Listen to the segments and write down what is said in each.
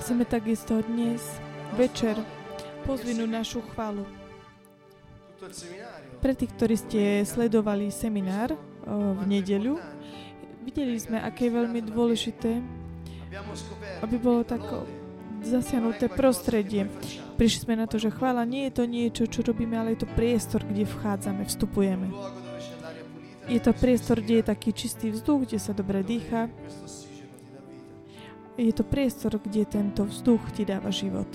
Chceme takisto dnes večer pozvinúť našu chválu. Pre tých, ktorí ste sledovali seminár v nedeľu, videli sme, aké je veľmi dôležité, aby bolo tak zasiahnuté prostredie. Prišli sme na to, že chvála nie je to niečo, čo robíme, ale je to priestor, kde vchádzame, vstupujeme. Je to priestor, kde je taký čistý vzduch, kde sa dobre dýcha. Je to priestor, kde tento vzduch ti dáva život.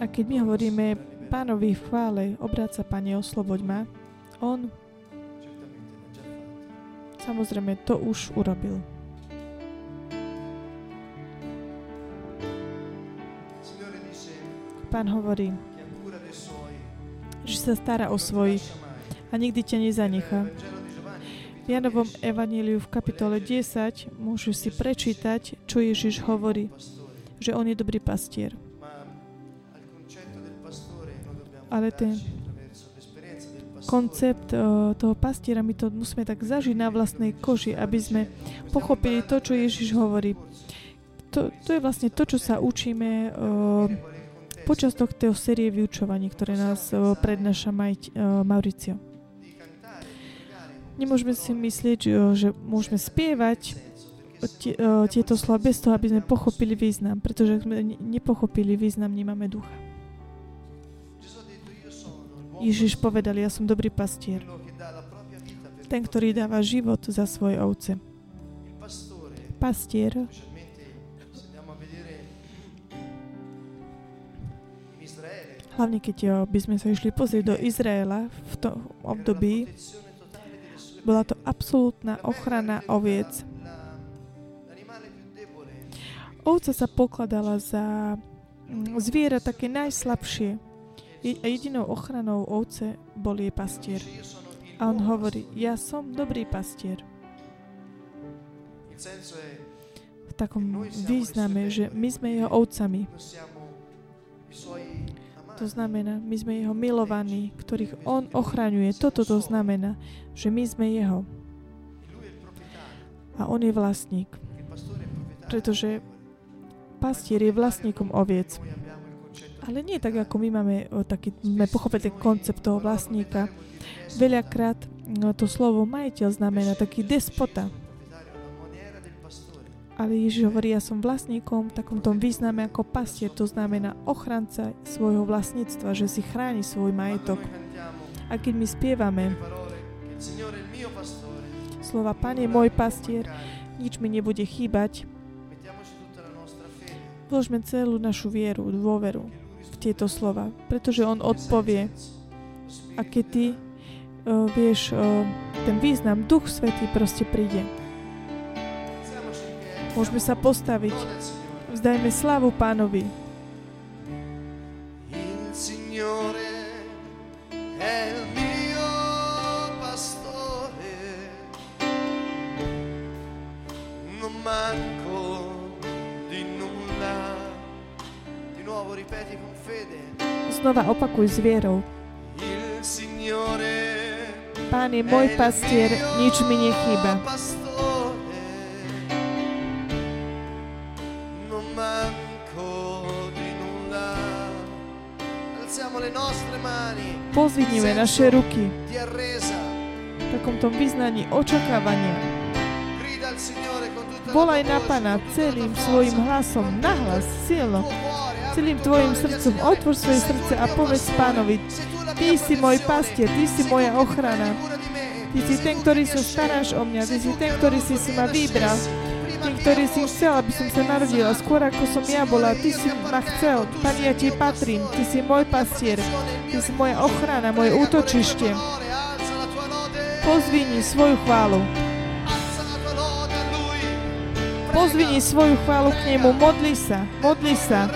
A keď my hovoríme pánovi v chvále, obráť sa, Pane, osloboď ma, on samozrejme to už urobil. Pán hovorí, že sa stará o svojich a nikdy ťa nezanechá. V Janovom evaníliu v kapitole 10 môžu si prečítať, čo Ježiš hovorí, že on je dobrý pastier. Ale ten koncept uh, toho pastiera, my to musíme tak zažiť na vlastnej koži, aby sme pochopili to, čo Ježiš hovorí. To, to je vlastne to, čo sa učíme uh, počas tohto série vyučovaní, ktoré nás uh, prednáša Mauricio. Nemôžeme si myslieť, že môžeme spievať uh, tieto slova bez toho, aby sme pochopili význam, pretože ak sme nepochopili význam, nemáme ducha. Ježiš povedal, ja som dobrý pastier. Ten, ktorý dáva život za svoje ovce. Pastier hlavne keď jo, by sme sa išli pozrieť do Izraela v tom období, bola to absolútna ochrana oviec. Ovca sa pokladala za mm, zviera také najslabšie. A jedinou ochranou ovce bol jej pastier. A on hovorí, ja som dobrý pastier. V takom význame, že my sme jeho ovcami. To znamená, my sme jeho milovaní, ktorých on ochraňuje. Toto to znamená, že my sme jeho. A on je vlastník. Pretože pastier je vlastníkom oviec. Ale nie tak, ako my máme o, taký, máme pochopiť koncept toho vlastníka. Veľakrát no, to slovo majiteľ znamená taký despota ale Ježiš hovorí, ja som vlastníkom v takom tom význame ako pastier, to znamená ochranca svojho vlastníctva, že si chráni svoj majetok. A keď my spievame slova Pán je môj pastier, nič mi nebude chýbať, vložme celú našu vieru, dôveru v tieto slova, pretože On odpovie. A keď ty uh, vieš uh, ten význam, Duch Svetý proste príde. Môžeme sa postaviť. Vzdajme slavu pánovi. Znova opakuj s vierou. Pán je môj pastier, nič mi nechýba. Pozvidnime naše ruky v takomto vyznaní očakávania. Volaj na Pana celým svojim hlasom, nahlas, silno, celým tvojim srdcom. Otvor svoje srdce a povedz Pánovi, Ty si môj pastier, Ty si moja ochrana. Ty si ten, ktorý sa staráš o mňa, Ty si ten, ktorý si si ma vybral ty, ktorý si chcel, aby som sa narodila, skôr ako som ja bola, ty si ma chcel, Pane, ja ti patrím, ty si môj pastier, ty si moja ochrana, moje útočište. Pozvini svoju chválu. Pozvini svoju chválu k nemu, modli sa, modli sa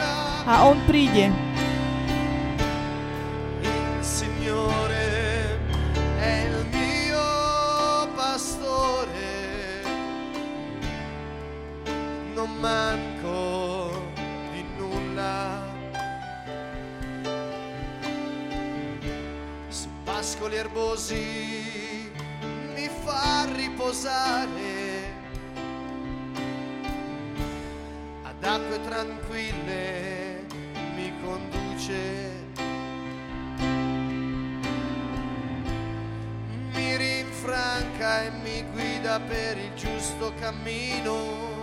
a on príde. Così mi fa riposare. acque tranquille mi conduce. Mi rinfranca e mi guida per il giusto cammino.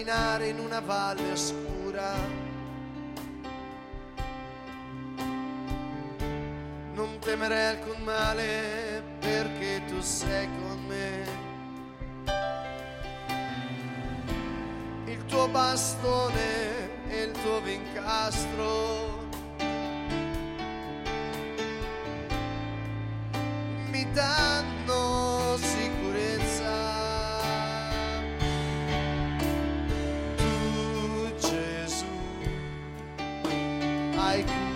Camminare in una valle oscura, non temerei alcun male perché tu sei con me. Il tuo bastone e il tuo vincastro like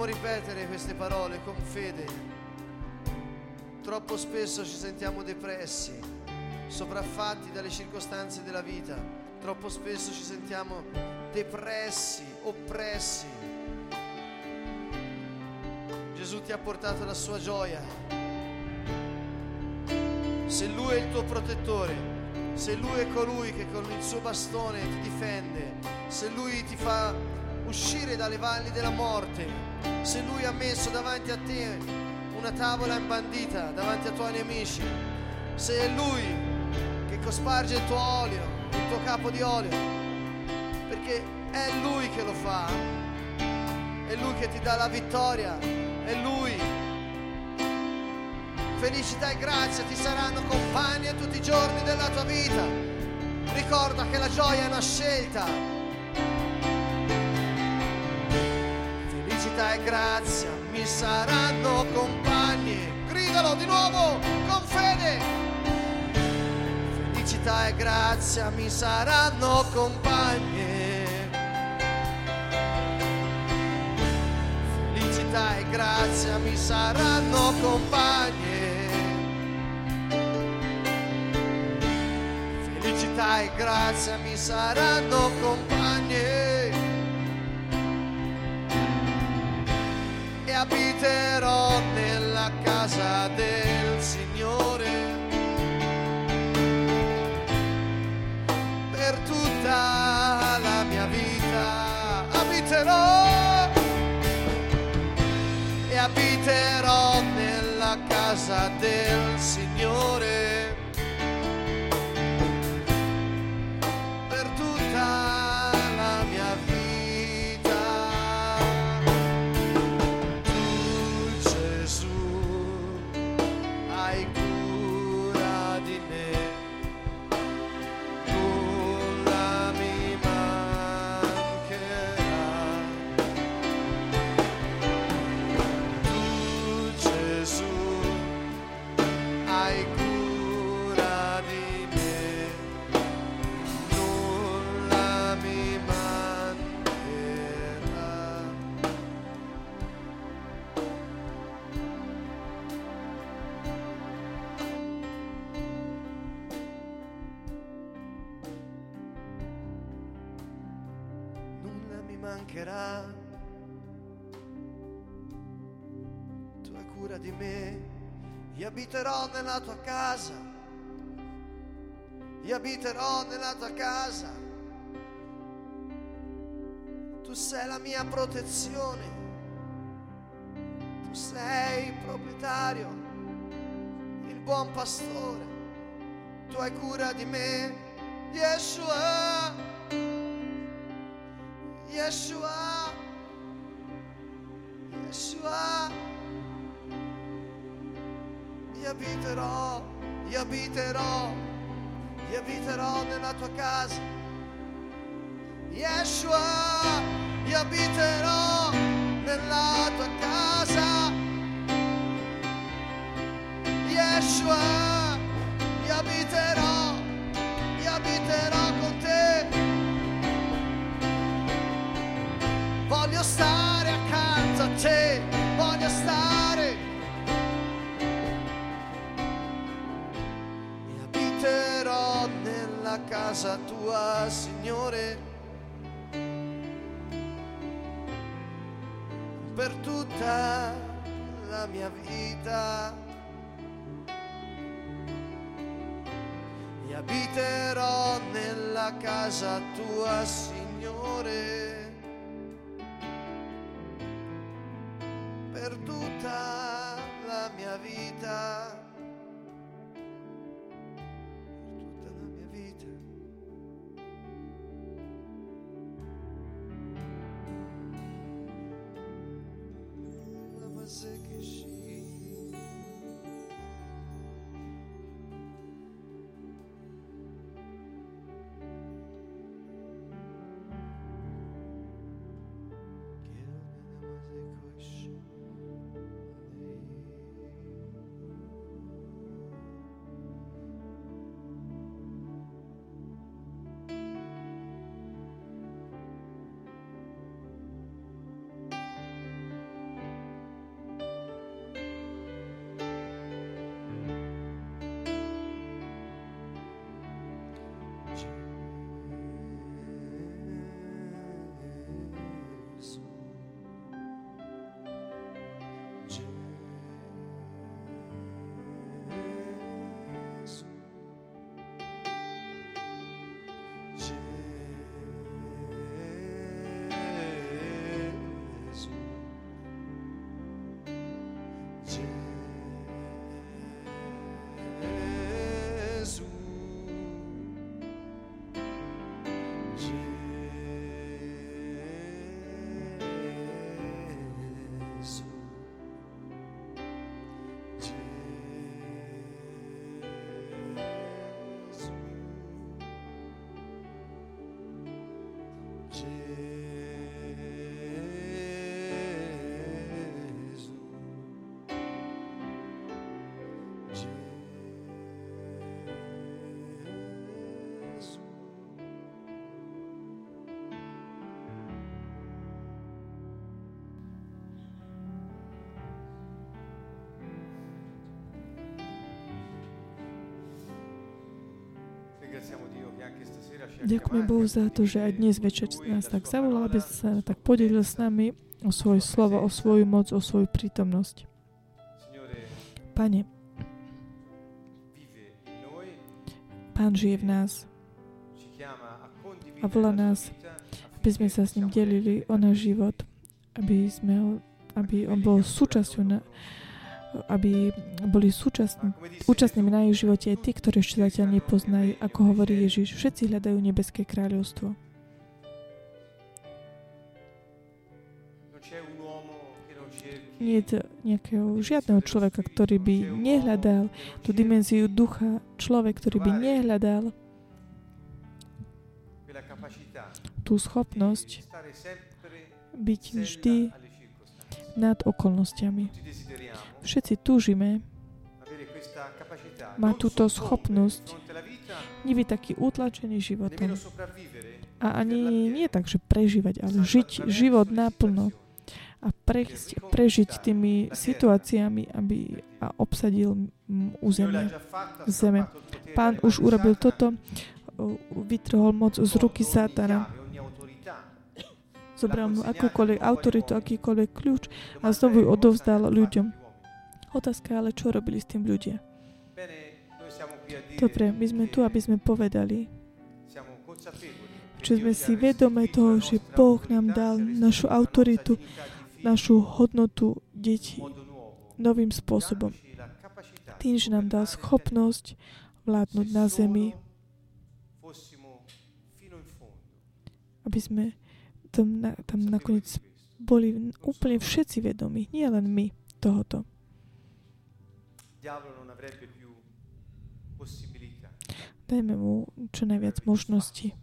Vogliamo ripetere queste parole con fede. Troppo spesso ci sentiamo depressi, sopraffatti dalle circostanze della vita. Troppo spesso ci sentiamo depressi, oppressi. Gesù ti ha portato la sua gioia. Se Lui è il tuo protettore, se Lui è colui che con il suo bastone ti difende, se Lui ti fa uscire dalle valli della morte, se Lui ha messo davanti a te una tavola imbandita davanti ai tuoi nemici, se è Lui che cosparge il tuo olio, il tuo capo di olio, perché è Lui che lo fa, è Lui che ti dà la vittoria, è Lui. Felicità e grazia ti saranno compagni tutti i giorni della tua vita. Ricorda che la gioia è una scelta. Grazia mi saranno compagni. Gridalo di nuovo con fede. Felicità e grazia mi saranno compagni. Felicità e grazia mi saranno compagni. Felicità e grazia mi saranno compagni. Abiterò nella casa del abiterò nella tua casa, io abiterò nella tua casa. Tu sei la mia protezione, tu sei il proprietario, il buon pastore, tu hai cura di me, Yeshua, Yeshua. Abiterò, io abiterò, io abiterò nella tua casa. Yeshua, io abiterò nella tua casa. Yeshua, io abiterò, io abiterò con te. Voglio stare accanto a te, voglio stare. Casa tua, Signore. per tutta la mia vita. E abiterò nella casa tua, Signore, per tutta la mia vita. Ďakujeme Bohu za to, že aj dnes večer nás tak zavolal, aby sa tak podelil s nami o svoje slovo, o svoju moc, o svoju prítomnosť. Pane, Pán žije v nás, a volá nás, aby sme sa s ním delili o náš život, aby, sme aby on bol súčasťou, na, aby boli disse účastnými na ich živote aj tí, ktorí ešte zatiaľ nepoznajú, ako hovorí Ježiš. Všetci hľadajú nebeské kráľovstvo. Nie je nejakého žiadneho človeka, ktorý by nehľadal tú dimenziu ducha, človek, ktorý by nehľadal tú schopnosť byť vždy nad okolnostiami. Všetci túžime má túto schopnosť nebyť taký utlačený životom. A ani nie tak, že prežívať, ale žiť život naplno a prejsť, prežiť tými situáciami, aby a obsadil územie, zeme. Pán už urobil toto, vytrhol moc z ruky Satana zobral mu akúkoľvek autoritu, akýkoľvek kľúč a znovu ju odovzdal ľuďom. Otázka je ale, čo robili s tým ľudia? Dobre, my sme tu, aby sme povedali, že sme si vedome toho, že Boh nám dal našu autoritu, našu hodnotu detí novým spôsobom. Tým, že nám dal schopnosť vládnuť na zemi, aby sme tam, na, tam nakoniec boli úplne všetci vedomí, nie len my tohoto. Dajme mu čo najviac možností,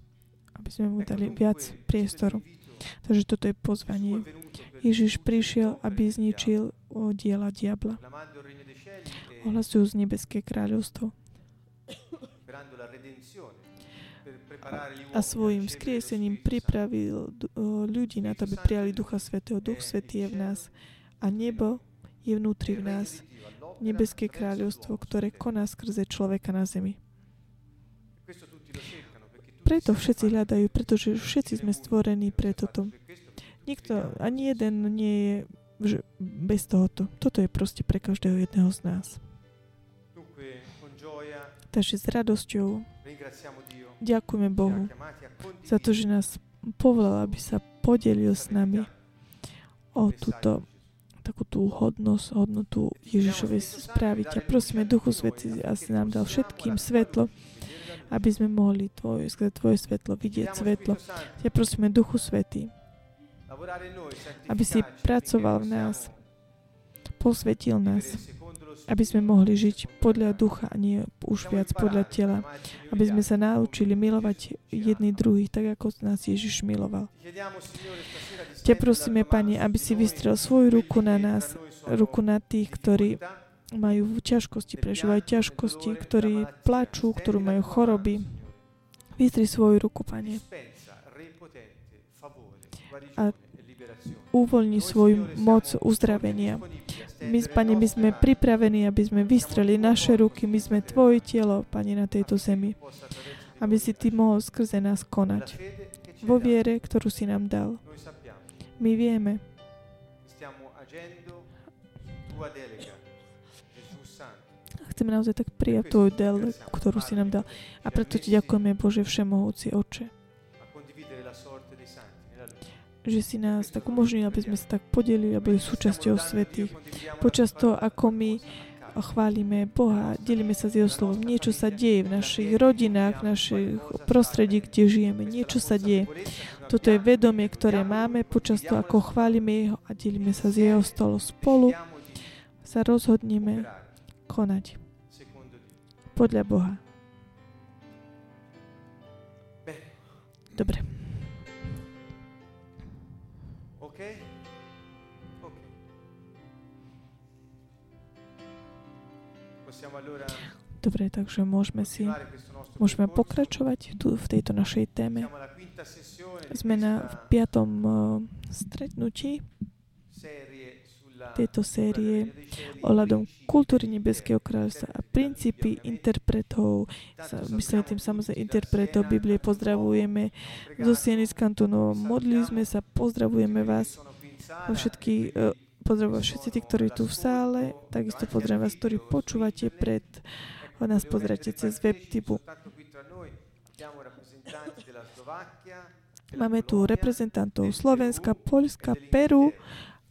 aby sme mu dali viac priestoru. Takže toto je pozvanie. Ježiš prišiel, aby zničil diela diabla. Ohlasujú z nebeské kráľovstvo. A svojim skriesením pripravil ľudí na to, aby prijali Ducha Svetého. Duch Svetý je v nás a nebo je vnútri v nás. Nebeské kráľovstvo, ktoré koná skrze človeka na zemi. Preto všetci hľadajú, pretože všetci sme stvorení pre toto. Nikto, ani jeden nie je bez tohoto. Toto je proste pre každého jedného z nás. Takže s radosťou ďakujeme Bohu za to, že nás povolal, aby sa podelil s nami o túto takú tú hodnosť, hodnotu Ježišovej správy. Ťa prosíme, Duchu Svety, asi nám dal všetkým svetlo, aby sme mohli tvoje, tvoje svetlo, vidieť svetlo. Ťa prosíme, Duchu Svety, aby si pracoval v nás, posvetil nás, aby sme mohli žiť podľa ducha a nie už viac podľa tela. Aby sme sa naučili milovať jedný druhých, tak ako nás Ježiš miloval. Ťa prosíme, Pane, aby si vystrel svoju ruku na nás, ruku na tých, ktorí majú ťažkosti, prežívajú ťažkosti, ktorí plačú, ktorí majú choroby. Vystri svoju ruku, Pane. A uvoľni svoju moc uzdravenia. My, Pane, my sme pripravení, aby sme vystreli naše ruky, my sme Tvoje telo, Pane, na tejto zemi. Aby si Ty mohol skrze nás konať. Vo viere, ktorú si nám dal. My vieme. Chceme naozaj tak prijať Tvoju del, ktorú si nám dal. A preto Ti ďakujeme, Bože Všemohúci Oče že si nás tak umožnil, aby sme sa tak podelili a boli súčasťou svetých. Počas toho, ako my chválime Boha, delíme sa s Jeho slovom. Niečo sa deje v našich rodinách, v našich prostredí, kde žijeme. Niečo sa deje. Toto je vedomie, ktoré máme počas toho, ako chválime Jeho a delíme sa z Jeho stolu spolu. Sa rozhodneme konať podľa Boha. Dobre. Dobre, takže môžeme si môžeme pokračovať tu v tejto našej téme. Sme na v piatom uh, stretnutí tejto série ohľadom kultúry Nebeského kráľstva a princípy interpretov. Myslím tým samozrejme interpretov Biblie. Pozdravujeme zo Sieny z Kantonov. Modlili sme sa, pozdravujeme vás vo všetky uh, pozdravujem všetci tí, ktorí tu v sále, takisto pozdravujem vás, ktorí počúvate pred, nás pozriete cez web typu. Máme tu reprezentantov Slovenska, Polska, Peru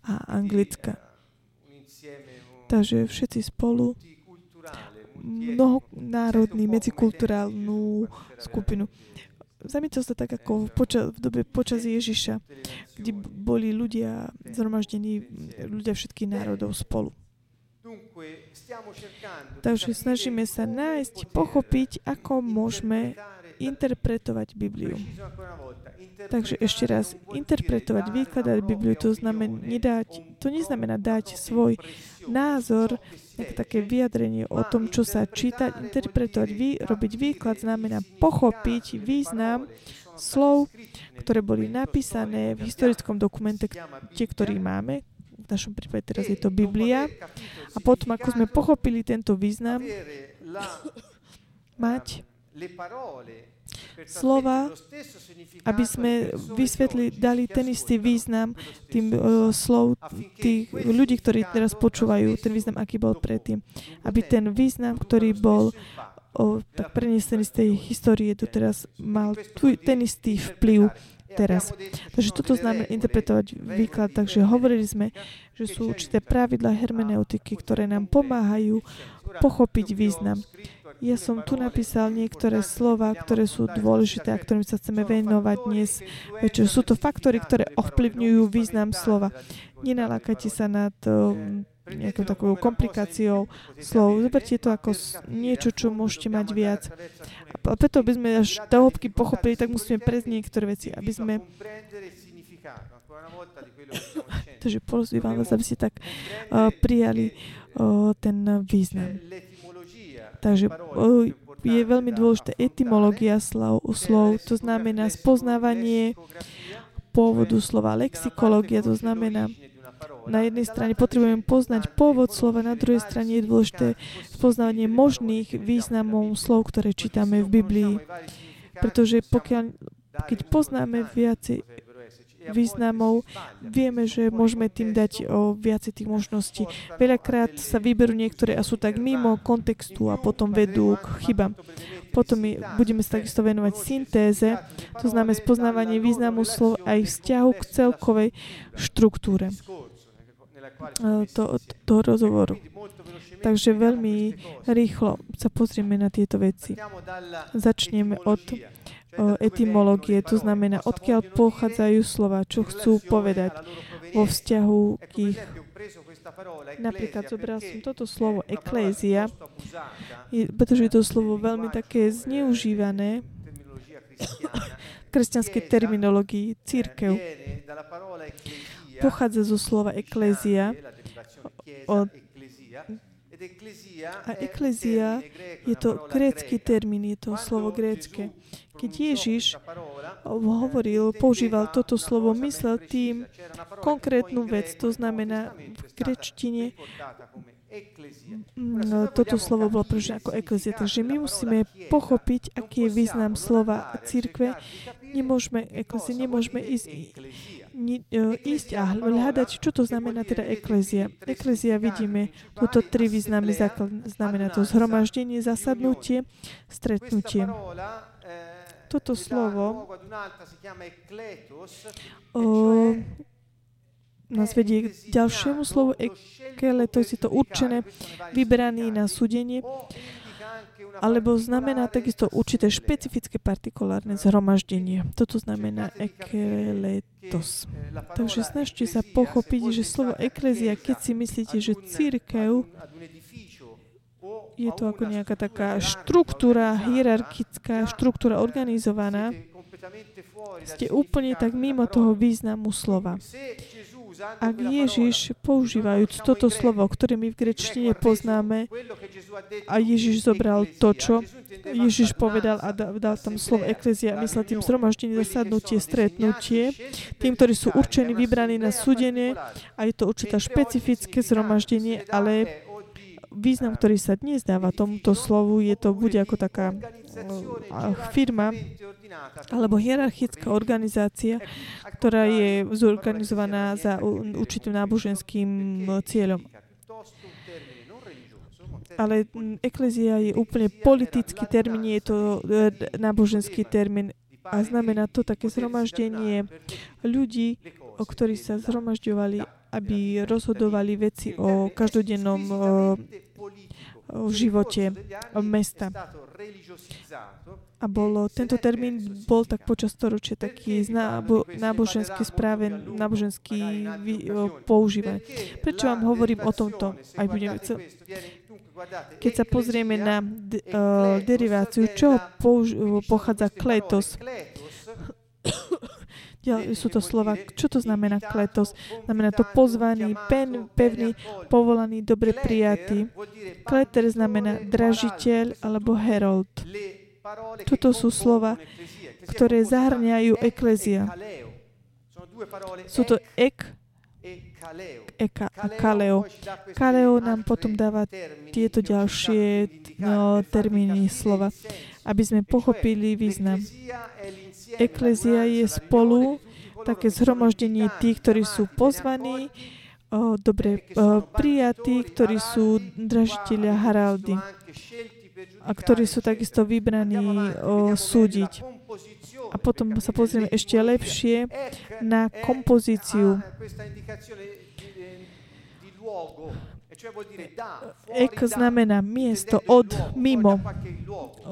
a Anglicka. Takže všetci spolu mnohonárodný, medzikulturálnu skupinu zamietol sa tak ako v, poča- v dobe počas Ježiša, kde boli ľudia zhromaždení, ľudia všetkých národov spolu. Takže snažíme sa nájsť, pochopiť, ako môžeme interpretovať Bibliu. Takže ešte raz, interpretovať, vykladať Bibliu, to znamená, nedať, to neznamená dať svoj názor, také vyjadrenie o tom, čo sa číta, interpretovať, vy, robiť výklad znamená pochopiť význam slov, ktoré boli napísané v historickom dokumente, tie, ktorý máme, v našom prípade teraz je to Biblia, a potom, ako sme pochopili tento význam, mať slova, aby sme vysvetli, dali ten istý význam tým uh, slov tých ľudí, ktorí teraz počúvajú, ten význam, aký bol predtým. Aby ten význam, ktorý bol o, tak prenesený z tej histórie doteraz, mal tu, ten istý vplyv teraz. Takže toto znamená interpretovať výklad. Takže hovorili sme, že sú určité pravidla hermeneutiky, ktoré nám pomáhajú pochopiť význam. Ja som tu napísal niektoré slova, ktoré sú dôležité a ktorým sa chceme venovať dnes večer. Sú to faktory, ktoré ovplyvňujú význam slova. Nenalákajte sa na to nejakou takou komplikáciou slov. Zoberte to ako niečo, čo môžete mať viac. A preto, aby sme až do hĺbky pochopili, tak musíme prejsť niektoré veci, aby sme Takže pozývam vás, aby ste tak uh, prijali uh, ten význam. Takže uh, je veľmi dôležité etymológia slov, slov, to znamená spoznávanie pôvodu slova, lexikológia, to znamená na jednej strane potrebujeme poznať pôvod slova, na druhej strane je dôležité spoznávanie možných významov slov, ktoré čítame v Biblii. Pretože pokiaľ, keď poznáme viacej významov, vieme, že môžeme tým dať o viacej tých možností. Veľakrát sa vyberú niektoré a sú tak mimo kontextu a potom vedú k chybám. Potom my budeme sa takisto venovať syntéze, to znamená spoznávanie významu slov aj vzťahu k celkovej štruktúre to, toho rozhovoru. Takže veľmi rýchlo sa pozrieme na tieto veci. Začneme od etymológie, to znamená, odkiaľ pochádzajú slova, čo chcú povedať vo vzťahu k ich Napríklad zobral som toto slovo eklézia, pretože je to slovo veľmi také zneužívané v kresťanskej terminológii, církev pochádza zo slova eklézia. Od, a eklezia je to grécky termín, je to slovo grécke. Keď Ježiš hovoril, používal toto slovo, myslel tým konkrétnu vec, to znamená v grečtine no, toto slovo bolo prežené ako eklezia. Takže my musíme pochopiť, aký je význam slova církve. Nemôžeme, eklezie, nemôžeme ísť ísť a hľadať, čo to znamená teda eklezia. Eklezia vidíme, toto tri významy znamená to zhromaždenie, zasadnutie, stretnutie. Toto slovo o, nás vedie k ďalšiemu slovu ekeletos, je to určené, vyberaný na súdenie alebo znamená takisto určité špecifické partikulárne zhromaždenie. Toto znamená ekeletos. Takže snažte sa pochopiť, že slovo eklezia, keď si myslíte, že církev je to ako nejaká taká štruktúra, hierarchická štruktúra organizovaná, ste úplne tak mimo toho významu slova. Ak Ježiš, používajúc toto slovo, ktoré my v grečtine poznáme, a Ježiš zobral to, čo Ježiš povedal a dal tam slovo eklezia, myslel tým zhromaždenie, zasadnutie, stretnutie, tým, ktorí sú určení, vybraní na súdenie. A je to určité špecifické zhromaždenie, ale význam, ktorý sa dnes dáva tomuto slovu, je to bude ako taká firma alebo hierarchická organizácia, ktorá je zorganizovaná za určitým náboženským cieľom. Ale eklezia je úplne politický termín, je to e, náboženský termín a znamená to také zhromaždenie ľudí, o ktorí sa zhromažďovali, aby rozhodovali veci o každodennom v živote mesta. A bolo, tento termín bol tak počas storočia taký nábo, náboženský správe, náboženský používaný. Prečo vám hovorím o tomto? Aj budeme. Keď sa pozrieme na de, uh, deriváciu, čo použ- pochádza kletos, sú to slova, čo to znamená kletos? Znamená to pozvaný, pen, pevný, povolaný, dobre prijatý. Kleter znamená dražiteľ alebo herold. Toto sú slova, ktoré zahrňajú eklezia. Sú to ek, eka a kaleo. Kaleo nám potom dáva tieto ďalšie no, termíny slova. aby sme pochopili význam. Eklezia je spolu také zhromaždenie tých, ktorí sú pozvaní, dobre prijatí, ktorí sú dražiteľia Haraldy a ktorí sú takisto vybraní o, súdiť. A potom sa pozrieme ešte lepšie na kompozíciu. Ek znamená miesto od, mimo,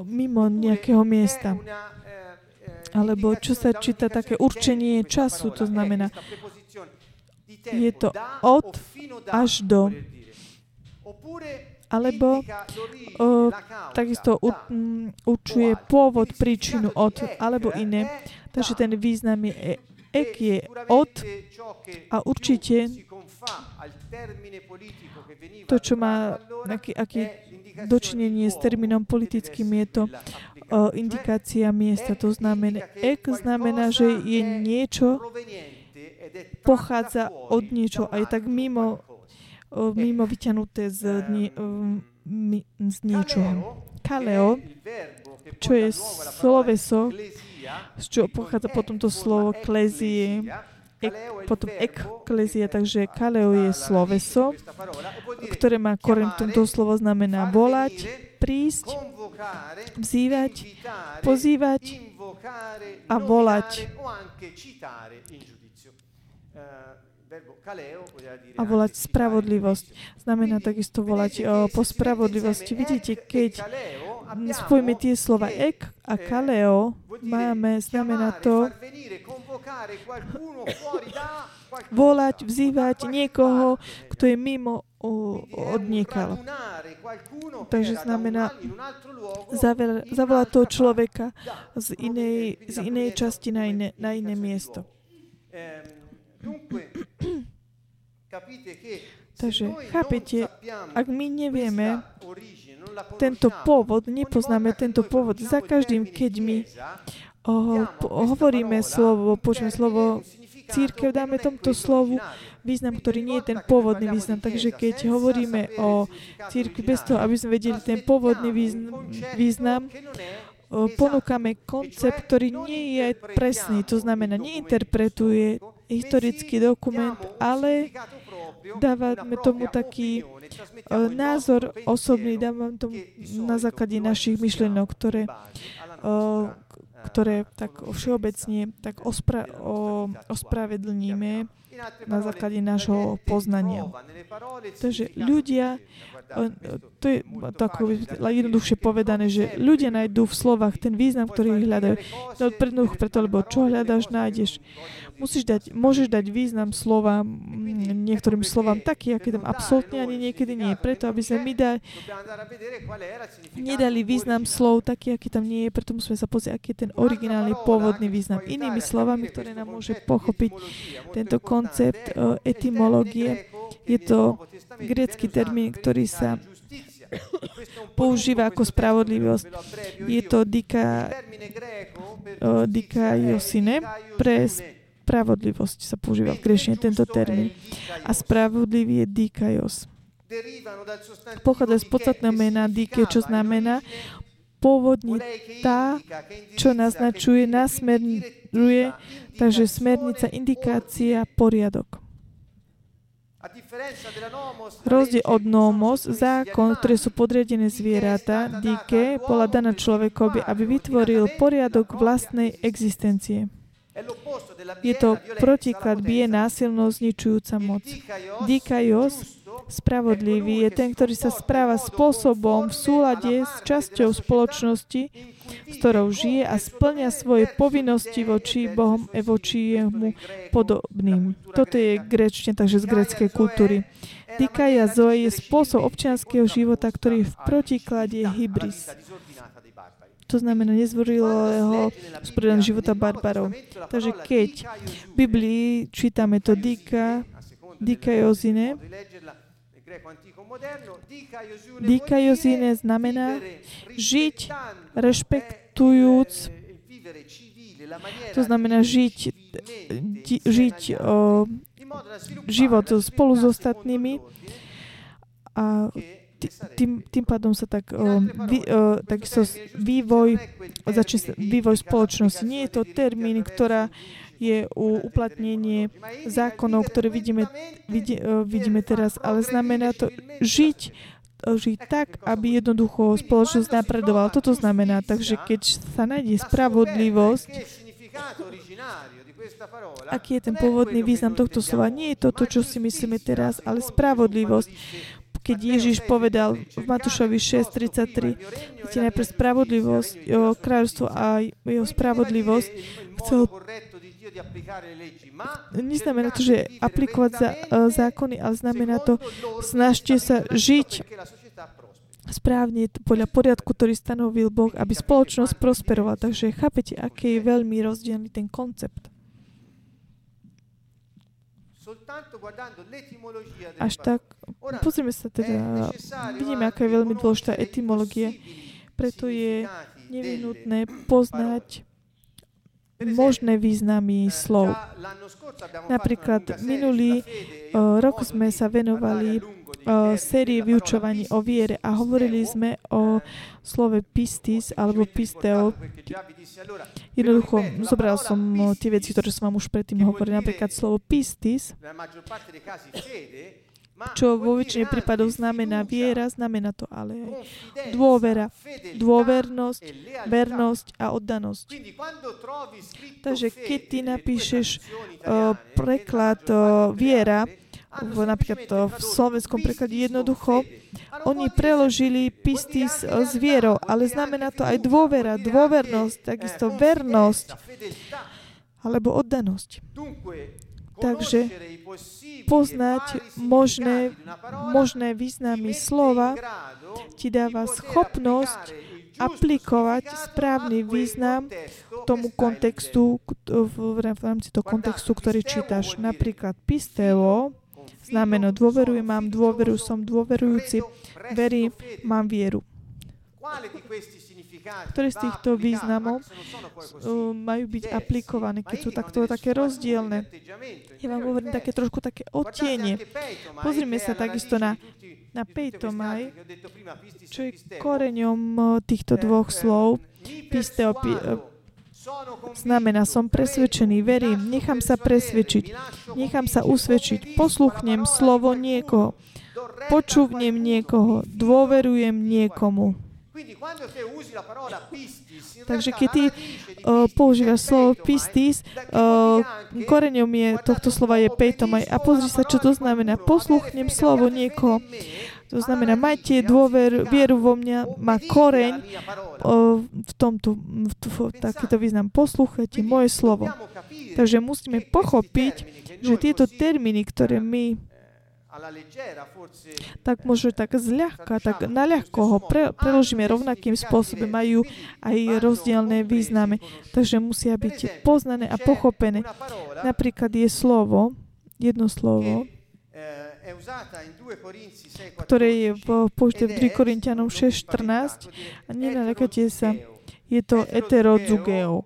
mimo nejakého miesta alebo čo sa číta také určenie času, to znamená, je to od až do. Alebo o, takisto u, m, určuje pôvod, príčinu od, alebo iné. Takže ten význam je ek je od a určite to, čo má aký, aký dočinenie s termínom politickým, je to indikácia miesta. To znamená, ek znamená, že je niečo, pochádza od niečo a je tak mimo, mimo vyťanuté z, nie, z niečoho. Kaleo, čo je sloveso, z čoho pochádza potom to slovo klezie, ek, potom ekklezia, takže kaleo je sloveso, ktoré má koren tomto slovo znamená volať, prísť, vzývať, pozývať a volať. A volať spravodlivosť. Znamená takisto volať o, po spravodlivosti. Vidíte, keď spojíme tie slova ek a kaleo, máme, znamená to volať, vzývať niekoho, kto je mimo od niekala. Takže znamená zavolať toho človeka z inej, z inej časti na iné, na iné miesto. Takže chápete, ak my nevieme tento pôvod, nepoznáme tento pôvod, za každým, keď my oh, hovoríme slovo, počujeme slovo církev, dáme tomto slovu význam, ktorý nie je ten pôvodný význam. Takže keď hovoríme o církvi bez toho, aby sme vedeli ten pôvodný význam, ponúkame koncept, ktorý nie je presný, to znamená, neinterpretuje historický dokument, ale dávame tomu taký uh, názor osobný, dávame tomu na základe našich myšlienok, ktoré, uh, ktoré tak všeobecne tak ospra- o, ospravedlníme na základe nášho poznania. Takže ľudia, to je tak jednoduchšie povedané, že ľudia nájdú v slovách ten význam, ktorý hľadajú. No, preto, lebo čo hľadáš, nájdeš. Musíš dať, môžeš dať význam slova, niektorým slovám taký, aký tam absolútne ani niekedy nie. Preto, aby sme my dali, nedali význam slov taký, aký tam nie je, preto musíme sa pozrieť, aký je ten originálny pôvodný význam. Inými slovami, ktoré nám môže pochopiť tento koncept uh, etymológie, je to grecký termín, ktorý sa používa ako spravodlivosť. Je to dika, dikaiosine pre Spravodlivosť sa používa v grešine tento termín. A spravodlivý je dikajos. Pochádza z podstatného mena dike, čo znamená pôvodne tá, čo naznačuje, nasmeruje, takže smernica, indikácia, poriadok. Rozdiel od nomos, zákon, ktoré sú podriadené zvieratá, dike, bola daná človekovi, aby vytvoril poriadok vlastnej existencie. Je to protiklad bije násilno zničujúca moc. Dikajos, spravodlivý, je ten, ktorý sa správa spôsobom v súlade s časťou spoločnosti, s ktorou žije a splňa svoje povinnosti voči Bohom a voči jemu podobným. Toto je grečne, takže z greckej kultúry. Dikaja Zoe je spôsob občianského života, ktorý je v protiklade hybris to znamená nezvorilého spredania života barbarov. Takže keď v Biblii čítame to dika, dikaiosine, dikaiosine znamená žiť rešpektujúc to znamená žiť, di, žiť o, život spolu s ostatnými a tým, tým pádom sa tak, uh, vy, uh, takisto vývoj, začne vývoj spoločnosti. Nie je to termín, ktorá je uplatnenie zákonov, ktoré vidíme, vidí, uh, vidíme teraz, ale znamená to žiť žiť tak, aby jednoducho spoločnosť napredovala. Toto znamená, takže keď sa nájde spravodlivosť, aký je ten pôvodný význam tohto slova? Nie je to to, čo si myslíme teraz, ale spravodlivosť. Keď Ježiš povedal v Matúšovi 6.33, chcete najprv spravodlivosť, jeho kráľovstvo a jeho spravodlivosť, chcel Neznamená to, že aplikovať za, uh, zákony, ale znamená to, snažte sa žiť správne podľa poriadku, ktorý stanovil Boh, aby spoločnosť prosperovala. Takže chápete, aký je veľmi rozdielný ten koncept. Až tak, pozrieme sa teda, vidíme, aká je veľmi dôležitá etymológia. Preto je nevyhnutné poznať možné významy slov. Napríklad minulý uh, rok sme sa venovali uh, sérii vyučovaní o viere a hovorili sme o slove pistis alebo pisteo. Jednoducho, zobral som tie veci, ktoré som vám už predtým hovoril. Napríklad slovo pistis čo vo väčšine prípadov znamená viera, znamená to ale aj dôvera, dôvernosť, vernosť a oddanosť. Takže keď ty napíšeš uh, preklad uh, viera, v, napríklad to v slovenskom preklade jednoducho, oni preložili pistis s vierou, ale znamená to aj dôvera, dôvernosť, takisto vernosť alebo oddanosť. Takže poznať možné, možné významy slova ti dáva schopnosť aplikovať správny význam tomu kontextu, v rámci toho kontextu, ktorý čítaš. Napríklad pisteo znamená dôverujem, mám dôveru, som dôverujúci, verím, mám vieru. Ktoré z týchto významov uh, majú byť aplikované, keď sú takto také rozdielne? Ja vám hovorím také trošku také odtienie. Pozrime sa takisto na, na peitomaj, čo je koreňom uh, týchto dvoch slov. Pisteo, uh, Znamená, som presvedčený, verím, nechám sa presvedčiť, nechám sa usvedčiť, posluchnem slovo niekoho, počúvnem niekoho, dôverujem niekomu. Takže keď ty uh, používaš slovo pistis, uh, koreňom je, tohto slova je pejtom a pozri sa, čo to znamená. Posluchnem slovo niekoho. To znamená, majte dôver, vieru vo mňa, má koreň v tomto, v, v, takýto význam. Poslúchajte moje slovo. Takže musíme pochopiť, že tieto termíny, ktoré my tak môže tak zľahka, tak naľahko ho pre, preložíme rovnakým spôsobom, majú aj rozdielne významy, takže musia byť poznané a pochopené. Napríklad je slovo, jedno slovo, ktoré je v, použité v 2 Korintianom 6.14 a nenaľakajte sa, je to eterozugeo.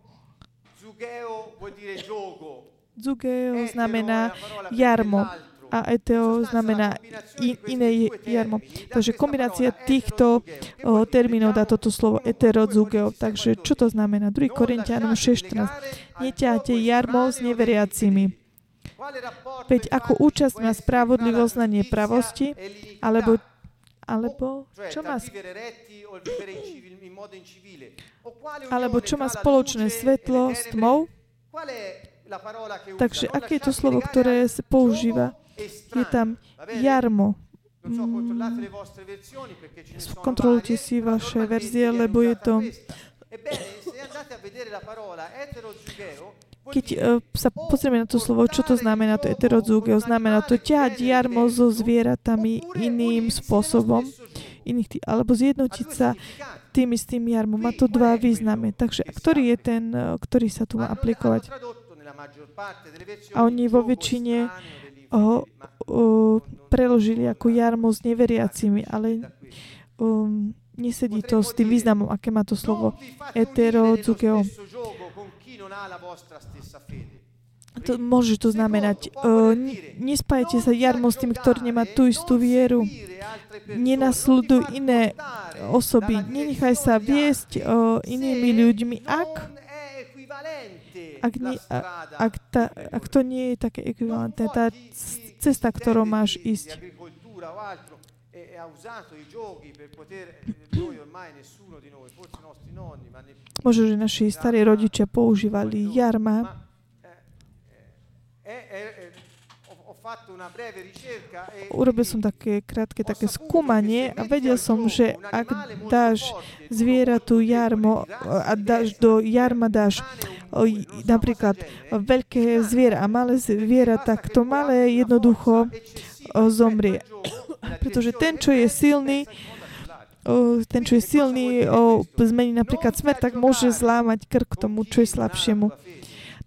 Zugeo znamená jarmo a eteo znamená in, iné jarmo. Takže kombinácia týchto termínov dá toto slovo eterodzugeo. Takže čo to znamená? 2 Korintianom 6.14. Neťahte jarmo s neveriacimi. Veď ako účasť má spravodlivosť na nepravosti, alebo, alebo čo má alebo čo má spoločné svetlo s tmou? Takže aké je to slovo, ktoré sa používa? Je tam jarmo. Mm, kontrolujte si vaše verzie, lebo je to... Keď sa pozrieme na to slovo, čo to znamená, to eterodzúgeo, znamená to ťahať jarmo so zvieratami iným spôsobom, iných alebo zjednotiť sa tým istým jarmom. Má to dva významy. Takže ktorý je ten, ktorý sa tu má aplikovať? A oni vo väčšine ho uh, preložili ako jarmo s neveriacimi, ale um, nesedí to s tým významom, aké má to slovo etero, zukeo. To môže to znamenať, uh, nespájate sa jarmo s tým, ktorý nemá tú istú vieru. Nenasleduj iné osoby. Nenechaj sa viesť uh, inými ľuďmi, ak ak, nie, ak, ta, ak to nie je také ekvivalentné, tá cesta, ktorou máš ísť. Možno, že naši starí rodičia používali jarma. Urobil som také krátke také skúmanie a vedel som, že ak dáš zvieratu jarmo a dáš do jarma dáš napríklad veľké zviera a malé zviera, tak to malé jednoducho zomrie. Pretože ten, čo je silný, ten, čo je silný, zmení napríklad smer, tak môže zlámať krk tomu, čo je slabšiemu.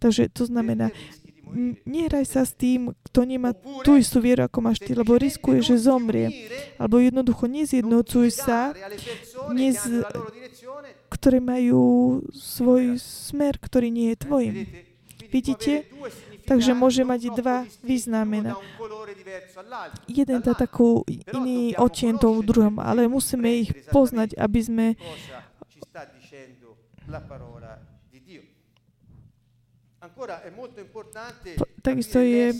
Takže to znamená, nehraj sa s tým, kto nemá tú istú vieru, ako máš ty, lebo riskuje, že zomrie. Alebo jednoducho nezjednocuj sa, nez, ktoré majú svoj smer, ktorý nie je tvojim. Vidíte? Takže môže mať dva významena. Jeden dá takú iný očien tomu druhom, ale musíme ich poznať, aby sme Takisto je,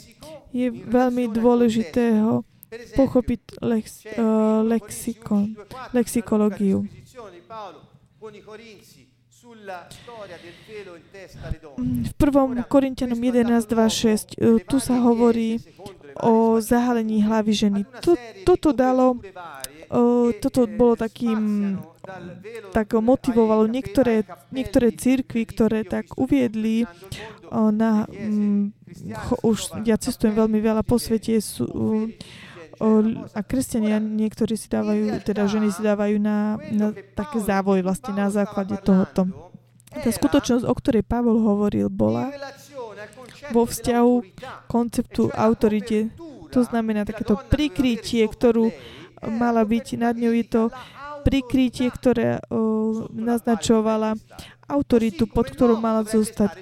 je veľmi dôležitého pochopiť lex, uh, lexikon, lexikológiu. V prvom Korintianom 11.2.6 uh, tu sa hovorí o zahalení hlavy ženy. To, toto dalo, uh, toto bolo takým tak motivovalo niektoré, niektoré církvy, ktoré tak uviedli na, um, už ja cestujem veľmi veľa po svete, sú, a kresťania niektorí si dávajú, teda ženy si dávajú na, na také závoj vlastne na základe tohoto. Tá skutočnosť, o ktorej Pavol hovoril, bola vo vzťahu konceptu autorite. To znamená takéto prikrytie, ktorú mala byť nad ňou, je to prikrytie, ktoré uh, naznačovala autoritu, pod ktorou mala zostať.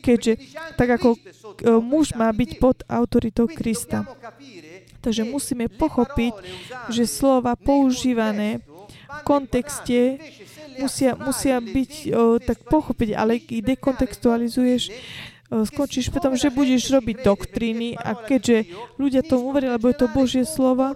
Keďže tak ako uh, muž má byť pod autoritou Krista. Takže musíme pochopiť, že slova používané v kontexte musia, musia byť o, tak pochopiť, ale ich dekontextualizuješ, skončíš potom, že budeš robiť doktríny a keďže ľudia tomu uverili, lebo je to Božie slova,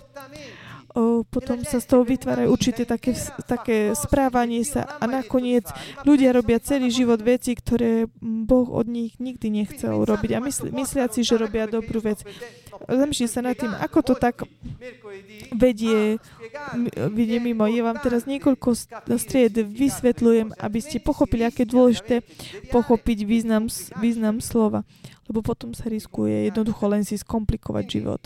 potom sa z toho vytvárajú určité také, také správanie sa a nakoniec ľudia robia celý život veci, ktoré Boh od nich nikdy nechcel robiť a mysli, mysliaci, že robia dobrú vec. Zamýšľam sa nad tým, ako to tak vedie, vedie mimo. Je vám teraz niekoľko stried, vysvetľujem, aby ste pochopili, aké dôležité pochopiť význam, význam slova. Lebo potom sa riskuje jednoducho len si skomplikovať život.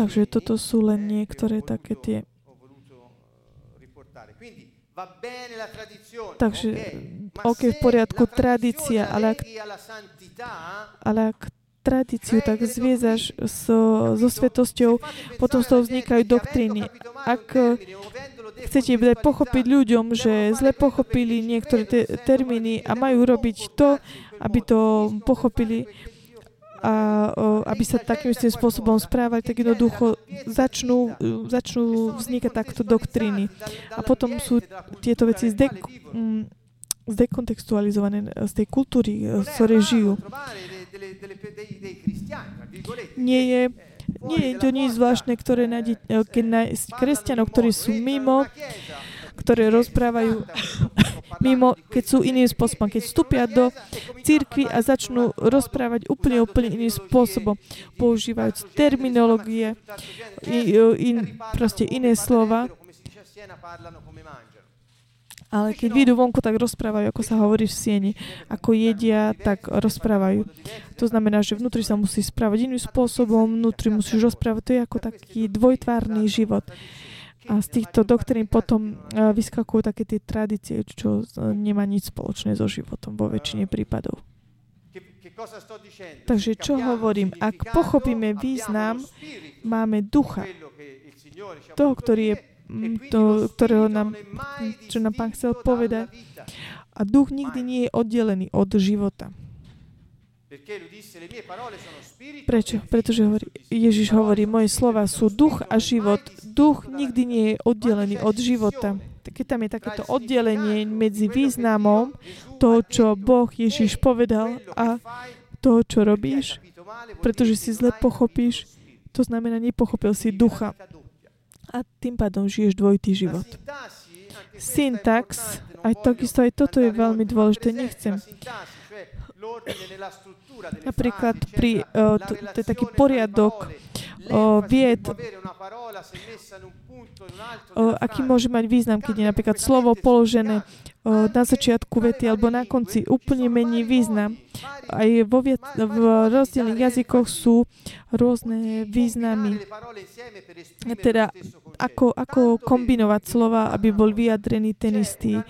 Takže toto sú len niektoré také tie Takže, OK, v poriadku, tradícia, ale ak, ale ak tradíciu tak zviezaš so, so svetosťou, potom z toho vznikajú doktríny. Ak chcete pochopiť ľuďom, že zle pochopili niektoré te- termíny a majú robiť to, aby to pochopili, a aby sa takým istým spôsobom správali, tak jednoducho začnú, začnú vznikať takto doktríny. A potom sú tieto veci zdek, zdekontextualizované z tej kultúry, z ktorej žijú. Nie je, nie je to nič zvláštne, ktoré nájde, keď nájsť kresťanov, ktorí sú mimo, ktoré rozprávajú mimo, keď sú iným spôsobom. Keď vstúpia do církvy a začnú rozprávať úplne, úplne iným spôsobom, používajúc terminológie, in, proste iné slova. Ale keď vyjdú vonku, tak rozprávajú, ako sa hovorí v sieni. Ako jedia, tak rozprávajú. To znamená, že vnútri sa musí správať iným spôsobom, vnútri musíš rozprávať. To je ako taký dvojtvárny život. A z týchto doktrín potom e, vyskakujú také tie tradície, čo e, nemá nič spoločné so životom vo väčšine prípadov. Takže čo hovorím? Ak pochopíme význam, máme ducha, toho, ktorý je to, ktorého nám, čo nám pán chcel povedať. A duch nikdy nie je oddelený od života. Prečo? Pretože hovorí, Ježiš hovorí, moje slova sú duch a život. Duch nikdy nie je oddelený od života. Keď tam je takéto oddelenie medzi významom toho, čo Boh Ježiš povedal a toho, čo robíš, pretože si zle pochopíš, to znamená, nepochopil si ducha. A tým pádom žiješ dvojitý život. Syntax, aj takisto aj toto je veľmi dôležité. Nechcem Napríklad pri, uh, to, je taký poriadok vied, aký môže mať význam, keď je napríklad slovo položené uh, na začiatku vety alebo na konci, úplne mení význam. Aj vo viet, v rozdielných jazykoch sú rôzne významy. Teda ako, ako kombinovať slova, aby bol vyjadrený ten istý,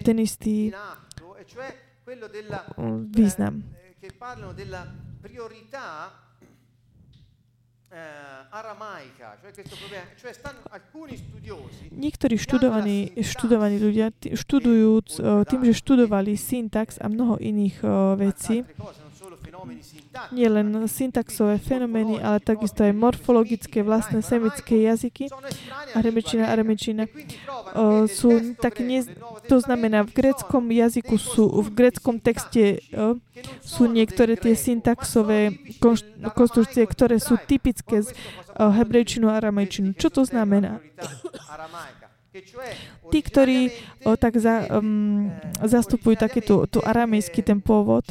ten istý význam. Parlano della priorità Niektorí študovaní, študovaní ľudia, študujúc, tým, že študovali syntax a mnoho iných vecí, nie len syntaxové fenomény, ale takisto aj morfologické vlastné semické jazyky, aremečina, aremečina, sú tak ne, to znamená, v gréckom jazyku sú, v gréckom texte sú niektoré tie syntaxové konštrukcie, ktoré sú typické z hebrejčinu a aramejčinu. Čo to znamená? Tí, ktorí o, tak za, um, zastupujú takýto tu aramejský ten pôvod,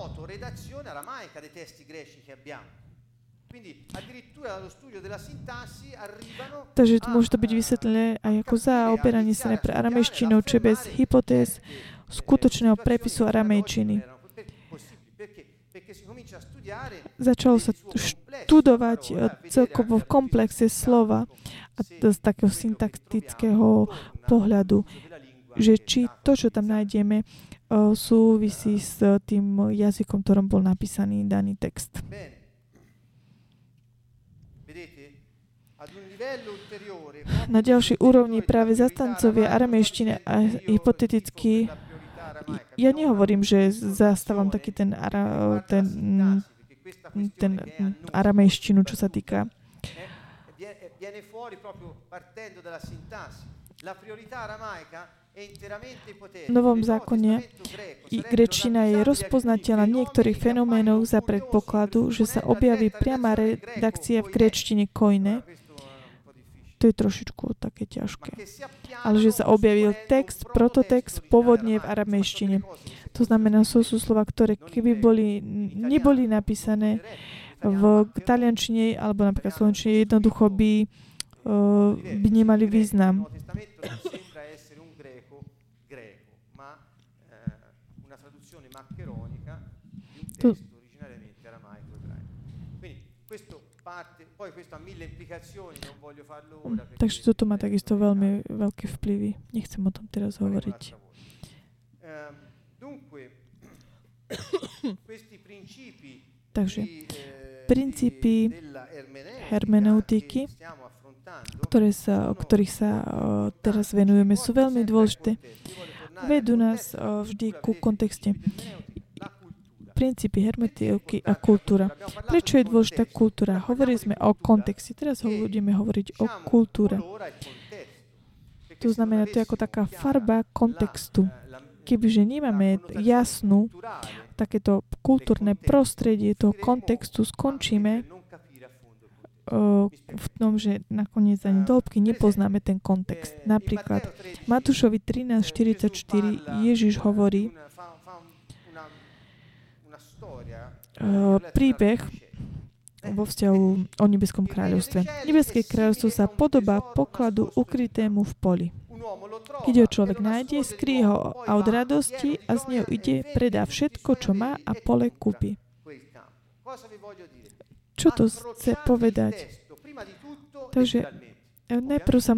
proto-redazione aramaica dei testi greci che abbiamo. Takže môže to byť vysvetlené aj ako zaoberanie sa pre aramejštinou, či bez hypotéz skutočného prepisu aramejčiny. Začalo sa študovať eh, celkovo v komplexe slova a z takého syntaktického pohľadu, že či to, čo tam nájdeme, súvisí s tým jazykom, ktorom bol napísaný daný text. Na ďalšej úrovni práve zastancovia aramejštiny a hypoteticky ja nehovorím, že zastávam taký ten, ara, ten, ten aramejštinu, čo sa týka viene fuori proprio partendo dalla sintassi. La priorità aramaica Novom zákone grečina je rozpoznateľná niektorých fenoménov za predpokladu, že sa objaví priama redakcia v grečtine koine. To je trošičku také ťažké. Ale že sa objavil text, prototext, pôvodne v aramejštine. To znamená, sú, sú slova, ktoré keby boli, neboli napísané v taliančine alebo napríklad slovenčine, jednoducho by, uh, by nemali význam. To, Takže toto má takisto veľmi veľké vplyvy. Nechcem o tom teraz hovoriť. Takže princípy hermeneutiky, ktoré sa, o ktorých sa teraz venujeme, sú veľmi dôležité. Vedú nás vždy ku kontexte princípy hermetiky a kultúra. Prečo je dôležitá kultúra? Hovorili sme o kontexte, teraz ho budeme hovoriť o kultúre. To znamená, to je ako taká farba kontextu. Kebyže nemáme jasnú takéto kultúrne prostredie toho kontextu, skončíme v tom, že nakoniec ani doĺbky nepoznáme ten kontext. Napríklad Matúšovi 13.44 Ježiš hovorí, príbeh vo vzťahu o nebeskom kráľovstve. Nebeské kráľovstvo sa podobá pokladu ukrytému v poli. Keď ho človek nájde, skrie ho a od radosti a z neho ide, predá všetko, čo má a pole kúpi. Čo to chce povedať? Takže najprv sa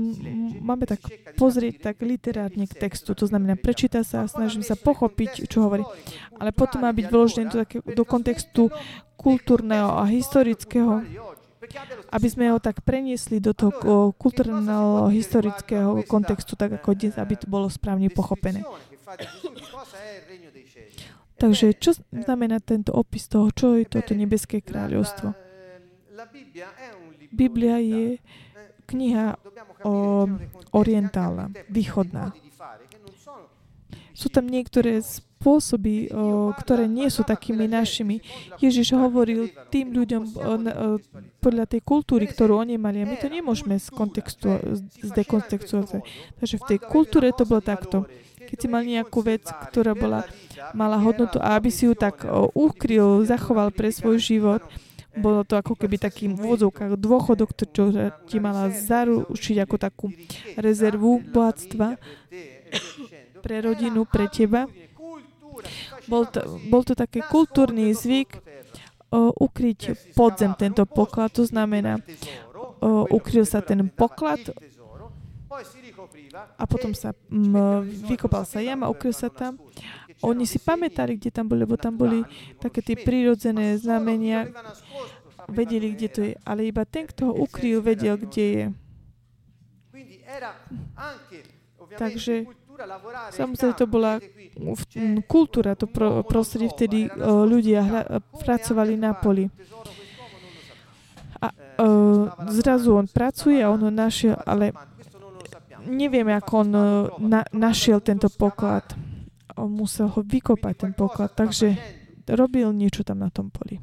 máme tak pozrieť tak literárne k textu, to znamená prečíta sa a snažím sa pochopiť, čo hovorí. Ale potom má byť vložené do, také, do kontextu kultúrneho a historického. aby sme ho tak preniesli do toho kultúrneho historického kontextu, tak ako dnes, aby to bolo správne pochopené. Takže čo znamená tento opis toho, čo je toto nebeské kráľovstvo? Biblia je kniha o, orientálna, východná. Sú tam niektoré spôsoby, o, ktoré nie sú takými našimi. Ježiš hovoril tým ľuďom o, o, podľa tej kultúry, ktorú oni mali. A my to nemôžeme zdekontextuovať. Takže v tej kultúre to bolo takto. Keď si mal nejakú vec, ktorá bola, mala hodnotu a aby si ju tak ukryl, zachoval pre svoj život, bolo to ako keby takým úvodzovkách dôchodok, čo ti mala zaručiť ako takú rezervu bohatstva pre rodinu, pre teba. Bol to, bol to taký kultúrny zvyk o, ukryť podzem tento poklad, to znamená, o, ukryl sa ten poklad a potom sa m, vykopal sa jam a ukryl sa tam. Oni si pamätali, kde tam boli, lebo tam boli také tie prírodzené znamenia, vedeli, kde to je. Ale iba ten, kto ho ukryl, vedel, kde je. Takže samozrejme to bola kultúra, to pro, prostredie, vtedy ľudia hra, pracovali na poli. A uh, zrazu on pracuje a on ho našiel, ale nevieme, ako on uh, na, našiel tento poklad. On musel ho vykopať, ten poklad, takže robil niečo tam na tom poli.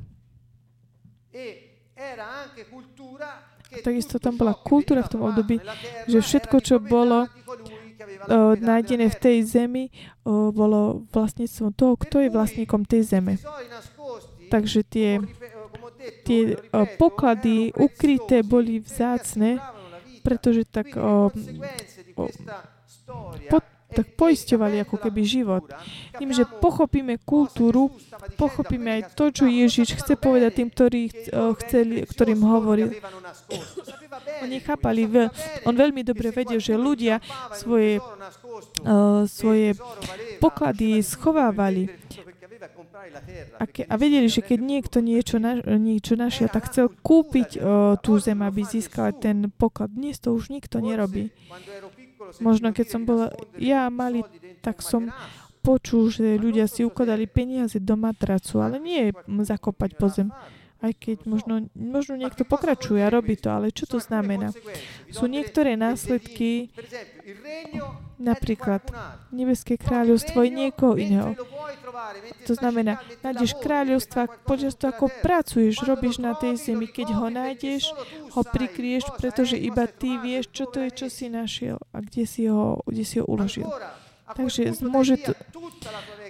Takisto tam bola kultúra v tom období, že všetko, čo bolo uh, nájdené v tej zemi, uh, bolo vlastníctvom toho, kto je vlastníkom tej zeme. Takže tie, tie uh, poklady ukryté boli vzácne, pretože tak uh, uh, pod, tak poisťovali ako keby život. Tým, že pochopíme kultúru, pochopíme aj to, čo Ježiš chce povedať tým, ktorí chceli, ktorým hovoril. Oni chápali, on veľmi dobre vedel, že ľudia svoje, svoje poklady schovávali. A, vedeli, že keď niekto niečo, na, niečo našiel, tak chcel kúpiť uh, tú zem, aby získal ten poklad. Dnes to už nikto nerobí. Možno keď som bola ja malý, tak som počul, že ľudia si ukladali peniaze do matracu, ale nie zakopať po zem. Aj keď možno, možno niekto pokračuje a robí to, ale čo to znamená? Sú niektoré následky, napríklad Nebeské kráľovstvo je niekoho iného. To znamená, nájdeš kráľovstva počas toho, ako pracuješ, robíš na tej zemi. Keď ho nájdeš, ho prikrieš, pretože iba ty vieš, čo to je, čo si našiel a kde si ho, kde si ho uložil. Takže môže to,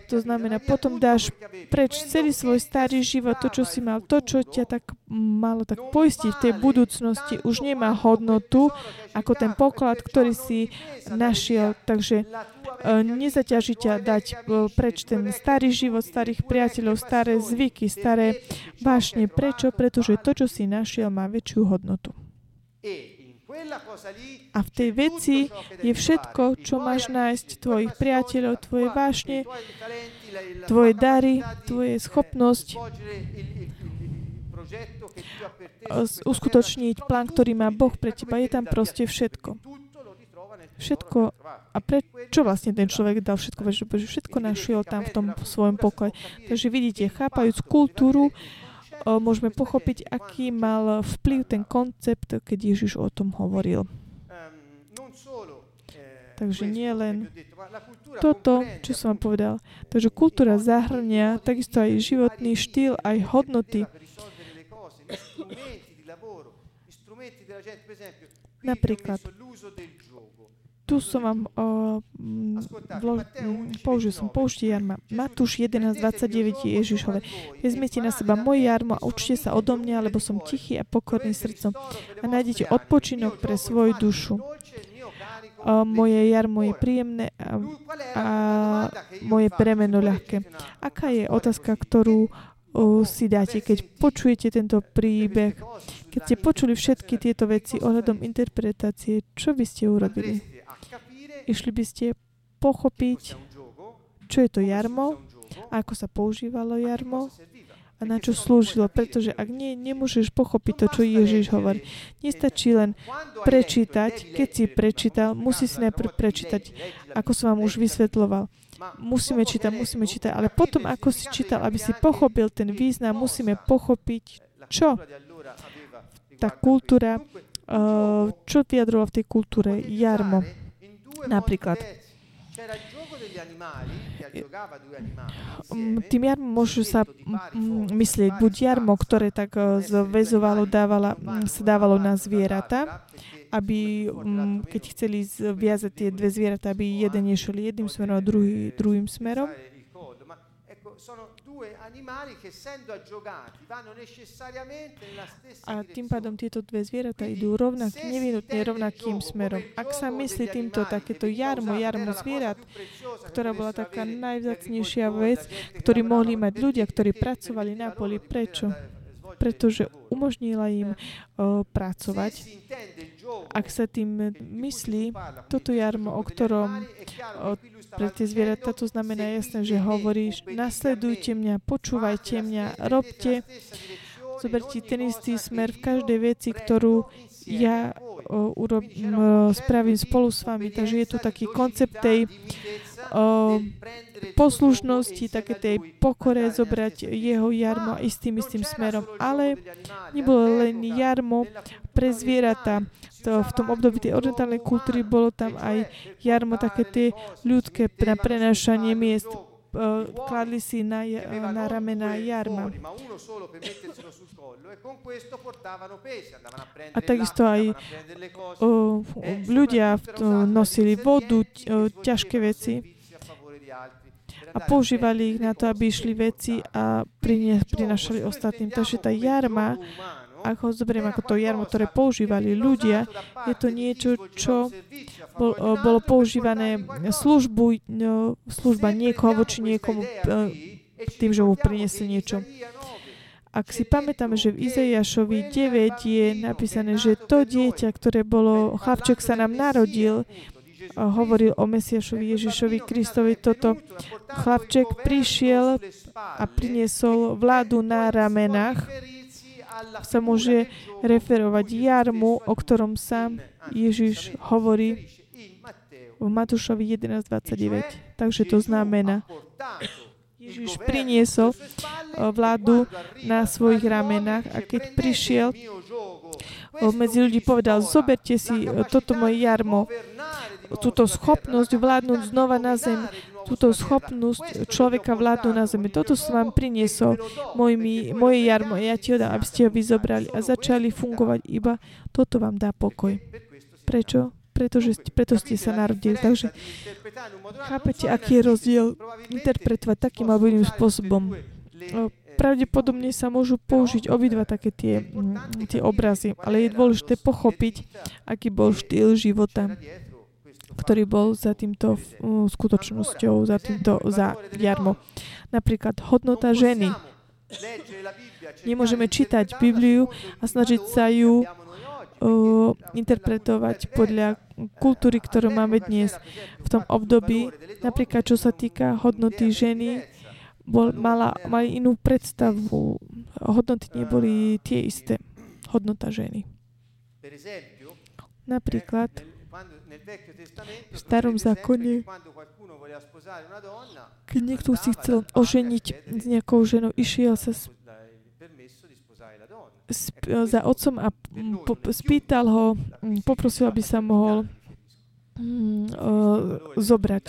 to znamená, potom dáš preč celý svoj starý život, to, čo si mal, to, čo ťa tak malo tak poistiť v tej budúcnosti, už nemá hodnotu ako ten poklad, ktorý si našiel. Takže e, nezaťaží ťa dať e, preč ten starý život, starých priateľov, staré zvyky, staré vášne. Prečo? Pretože to, čo si našiel, má väčšiu hodnotu. A v tej veci je všetko, čo máš nájsť, tvojich priateľov, tvoje vášne, tvoje dary, tvoje schopnosť uskutočniť plán, ktorý má Boh pre teba. Je tam proste všetko. Všetko. A prečo vlastne ten človek dal všetko? Pretože všetko našiel tam v tom svojom pokoji. Takže vidíte, chápajúc kultúru, môžeme pochopiť, aký mal vplyv ten koncept, keď Ježiš o tom hovoril. Takže nie len toto, čo som vám povedal. Takže kultúra zahrňa takisto aj životný štýl, aj hodnoty. Napríklad, tu som vám uh, vlo, použil som použite jarma. Matúš 11.29 Ježiš hovorí, vezmite na seba moje jarmo a učte sa odo mňa, lebo som tichý a pokorný srdcom. a nájdete odpočinok pre svoju dušu. Uh, moje jarmo je príjemné a, a moje premeno ľahké. Aká je otázka, ktorú uh, si dáte, keď počujete tento príbeh, keď ste počuli všetky tieto veci ohľadom interpretácie, čo by ste urobili? Išli by ste pochopiť, čo je to jarmo, ako sa používalo jarmo a na čo slúžilo, pretože ak nie, nemôžeš pochopiť to, čo Ježiš hovorí. Nestačí len prečítať, keď si prečítal, musí si najprv prečítať, ako som vám už vysvetloval. Musíme čítať, musíme čítať, ale potom, ako si čítal, aby si pochopil ten význam, musíme pochopiť, čo tá kultúra, uh, čo vyjadrovala v tej kultúre jarmo. Napríklad, Mm, tým jarmo môžu sa mm, myslieť buď jarmo, ktoré tak eh, zväzovalo, dávala, mm, sa dávalo na zvieratá, aby keď chceli zviazať tie dve zvieratá, aby jeden nešiel jedným smerom a druhý druhým smerom, a tým pádom tieto dve zvieratá idú rovnak, nevinutne rovnakým smerom. Ak sa myslí týmto takéto jarmo, jarmo zvierat, ktorá bola taká najvzácnejšia vec, ktorí mohli mať ľudia, ktorí pracovali na poli. Prečo? pretože umožnila im o, pracovať. Ak sa tým myslí, toto jarmo, o ktorom o, pre tie zvieratá to znamená jasné, že hovoríš, nasledujte mňa, počúvajte mňa, robte, zoberte ten istý smer v každej veci, ktorú ja urob, spravím spolu s vami. Takže je tu taký koncept tej poslušnosti, také tej pokore zobrať jeho jarmo istým istým smerom. Ale nebolo len jarmo pre zvieratá. To, v tom období tej orientálnej kultúry bolo tam aj jarmo, také tie ľudské na prenášanie miest kladli si na, na ramena jarma. A takisto aj o, ľudia nosili vodu, ťažké veci a používali ich na to, aby išli veci a prinašali ostatným. Takže tá jarma, ako ho zoberiem ako to jarmo, ktoré používali ľudia, je to niečo, čo bol, bolo používané službu, no, služba niekoho voči niekomu tým, že mu priniesli niečo. Ak si pamätáme, že v Izaiašovi 9 je napísané, že to dieťa, ktoré bolo, chlapček sa nám narodil, hovoril o Mesiašovi Ježišovi Kristovi toto. Chlapček prišiel a priniesol vládu na ramenách. Sa môže referovať jarmu, o ktorom sám Ježiš hovorí v Matúšovi 11.29. Takže to znamená, Ježiš priniesol vládu na svojich ramenách a keď prišiel medzi ľudí povedal, zoberte si toto moje jarmo, túto schopnosť vládnuť znova na zem, túto schopnosť človeka vládnuť na zemi. Toto som vám priniesol, mojimi, moje jarmo, ja ti ho dám, aby ste ho vyzobrali a začali fungovať iba. Toto vám dá pokoj. Prečo? Pretože, preto ste sa narodili. Takže chápete, aký je rozdiel interpretovať takým alebo iným spôsobom. Pravdepodobne sa môžu použiť obidva také tie, tie obrazy, ale je dôležité pochopiť, aký bol štýl života ktorý bol za týmto uh, skutočnosťou, za týmto, za jarmo. Napríklad hodnota ženy. Nemôžeme čítať Bibliu a snažiť sa ju uh, interpretovať podľa kultúry, ktorú máme dnes. V tom období, napríklad čo sa týka hodnoty ženy, bol, mala, mali inú predstavu. Hodnoty neboli tie isté. Hodnota ženy. Napríklad, v starom zákone, keď niekto si chcel oženiť s nejakou ženou, išiel sa za otcom a po, spýtal ho, poprosil, aby sa mohol mm, zobrať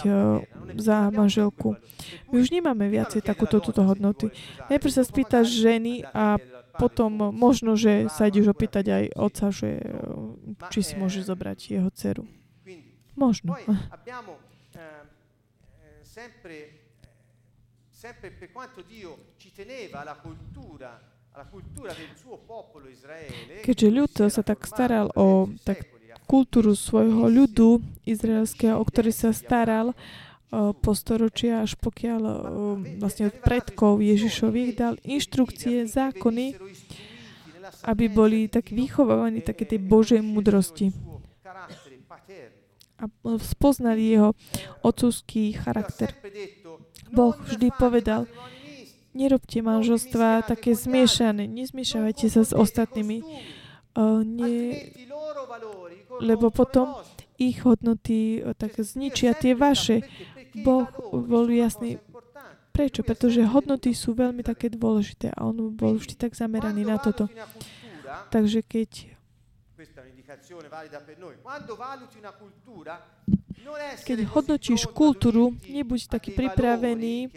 za manželku. My už nemáme viacej takúto túto hodnoty. Najprv sa spýtaš ženy a potom možno, že sa ideš opýtať aj otca, že či si môže zobrať jeho dceru. Možno. Eh, eh, eh, Keďže ľud sa tak staral o tak, kultúru svojho ľudu izraelského, o ktorý sa staral o, po storočia, až pokiaľ o, vlastne od predkov Ježišových dal inštrukcie, zákony, aby boli tak vychovávaní také tej Božej múdrosti a spoznali jeho otcovský charakter. Boh vždy povedal, Nerobte manželstva také zmiešané. Nezmiešavajte sa s ostatnými. Nie, lebo potom ich hodnoty uh, tak zničia tie vaše. Boh bol jasný. Prečo? Pretože hodnoty sú veľmi také dôležité a on bol vždy tak zameraný na toto. Takže keď keď hodnotíš kultúru, nebuď taký pripravený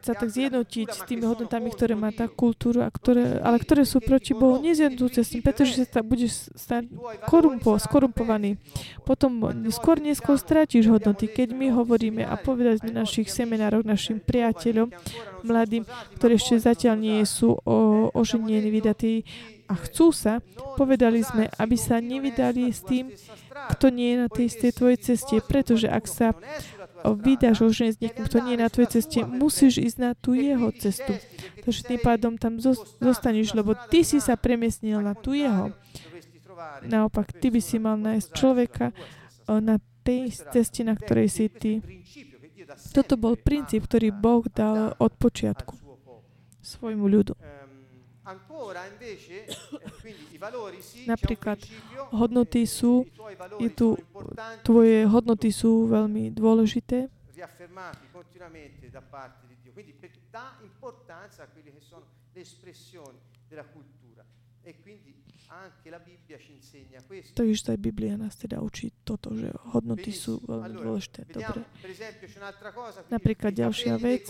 sa tak zjednotiť s tými hodnotami, ktoré má tá kultúra, ktoré, ale ktoré sú proti Bohu, nezjednotujte s tým, pretože sa budeš stať korumpo, skorumpovaný. Potom skôr neskôr strátiš hodnoty. Keď my hovoríme a povedali sme našich seminároch našim priateľom, mladým, ktorí ešte zatiaľ nie sú o, oženení, vydatí a chcú sa, povedali sme, aby sa nevydali s tým, kto nie je na tej istej tvojej ceste, pretože ak sa vydáš oženie s niekým, kto nie je na tvojej ceste, musíš ísť na tú jeho cestu. Takže tým pádom tam zostaneš, lebo ty si sa premiesnil na tú jeho. Naopak, ty by si mal nájsť človeka na tej ceste, na ktorej si ty. Toto bol princíp, ktorý Boh dal od počiatku svojmu ľudu. Napríklad hodnoty sú, je tu, tvoje hodnoty sú veľmi dôležité. Takže aj Biblia nás teda učí toto, že hodnoty sú veľmi dôležité. Dobre. Napríklad ďalšia vec.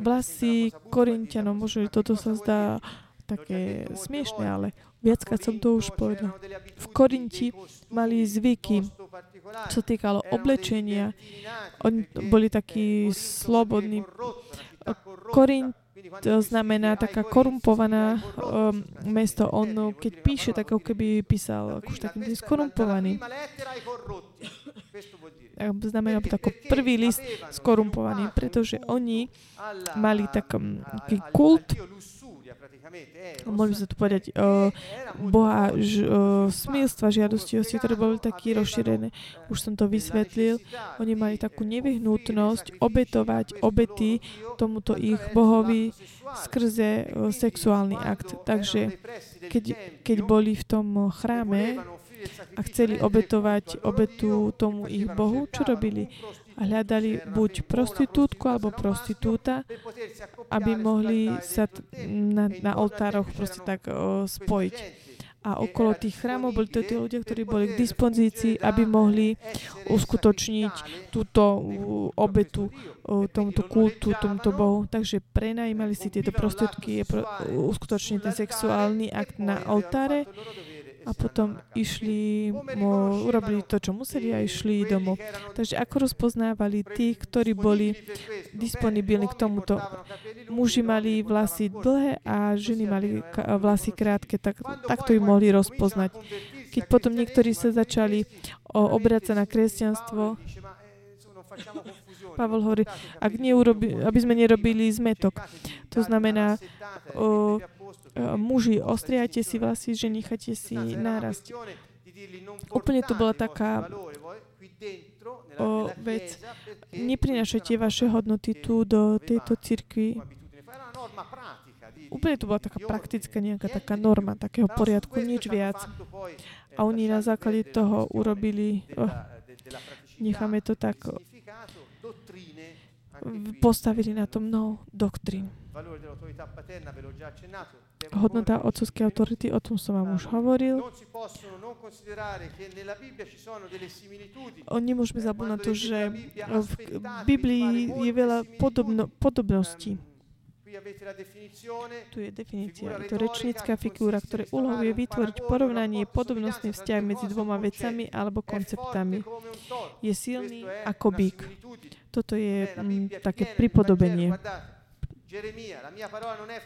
Vlasy Korintianom, možno toto sa zdá také smiešne, ale viackrát som to už povedal. V Korinti mali zvyky, čo týkalo oblečenia. Oni boli takí slobodní. Korint to znamená taká korumpovaná um, mesto. On, keď píše, tak ako keby písal už takým tým skorumpovaný. Znamená to ako prvý list skorumpovaný, pretože oni mali taký kult, mohli by sme tu povedať, uh, Boha uh, smilstva, žiadostivosti, ktoré boli taký rozšírené. Už som to vysvetlil. Oni mali takú nevyhnutnosť obetovať obety tomuto ich bohovi skrze uh, sexuálny akt. Takže keď, keď boli v tom chráme a chceli obetovať obetu tomu ich bohu, čo robili? a hľadali buď prostitútku alebo prostitúta, aby mohli sa na, na oltároch proste tak o, spojiť. A okolo tých chrámov boli to tí ľudia, ktorí boli k dispozícii, aby mohli uskutočniť túto obetu tomuto kultu, tomuto bohu. Takže prenajímali si tieto prostitútky, uskutočniť ten sexuálny akt na oltáre a potom išli, mo, urobili to, čo museli a išli domov. Takže ako rozpoznávali tí, ktorí boli disponibilní k tomuto? Muži mali vlasy dlhé a ženy mali vlasy krátke, tak, takto ich mohli rozpoznať. Keď potom niektorí sa začali obracať na kresťanstvo, Pavel hovorí, ak neurobi, aby sme nerobili zmetok. To znamená, o, muži, ostriajte si vlasy, že necháte si nárasť. Úplne to bola taká o, vec. Neprinašajte vaše hodnoty tu do tejto cirkvi. Úplne to bola taká praktická nejaká taká norma, takého poriadku, nič viac. A oni na základe toho urobili, oh, necháme to tak, postavili na tom mnoho doktrín. Hodnota otcovskej autority, o tom som vám už hovoril. Nemôžeme zabúť na to, že v Biblii je veľa podobno, podobností. Tu je definícia. Je to rečnícka figúra, ktoré úlohou je vytvoriť porovnanie podobnostný vzťah medzi dvoma vecami alebo konceptami. Je silný ako bík. Toto je mm, také pripodobenie.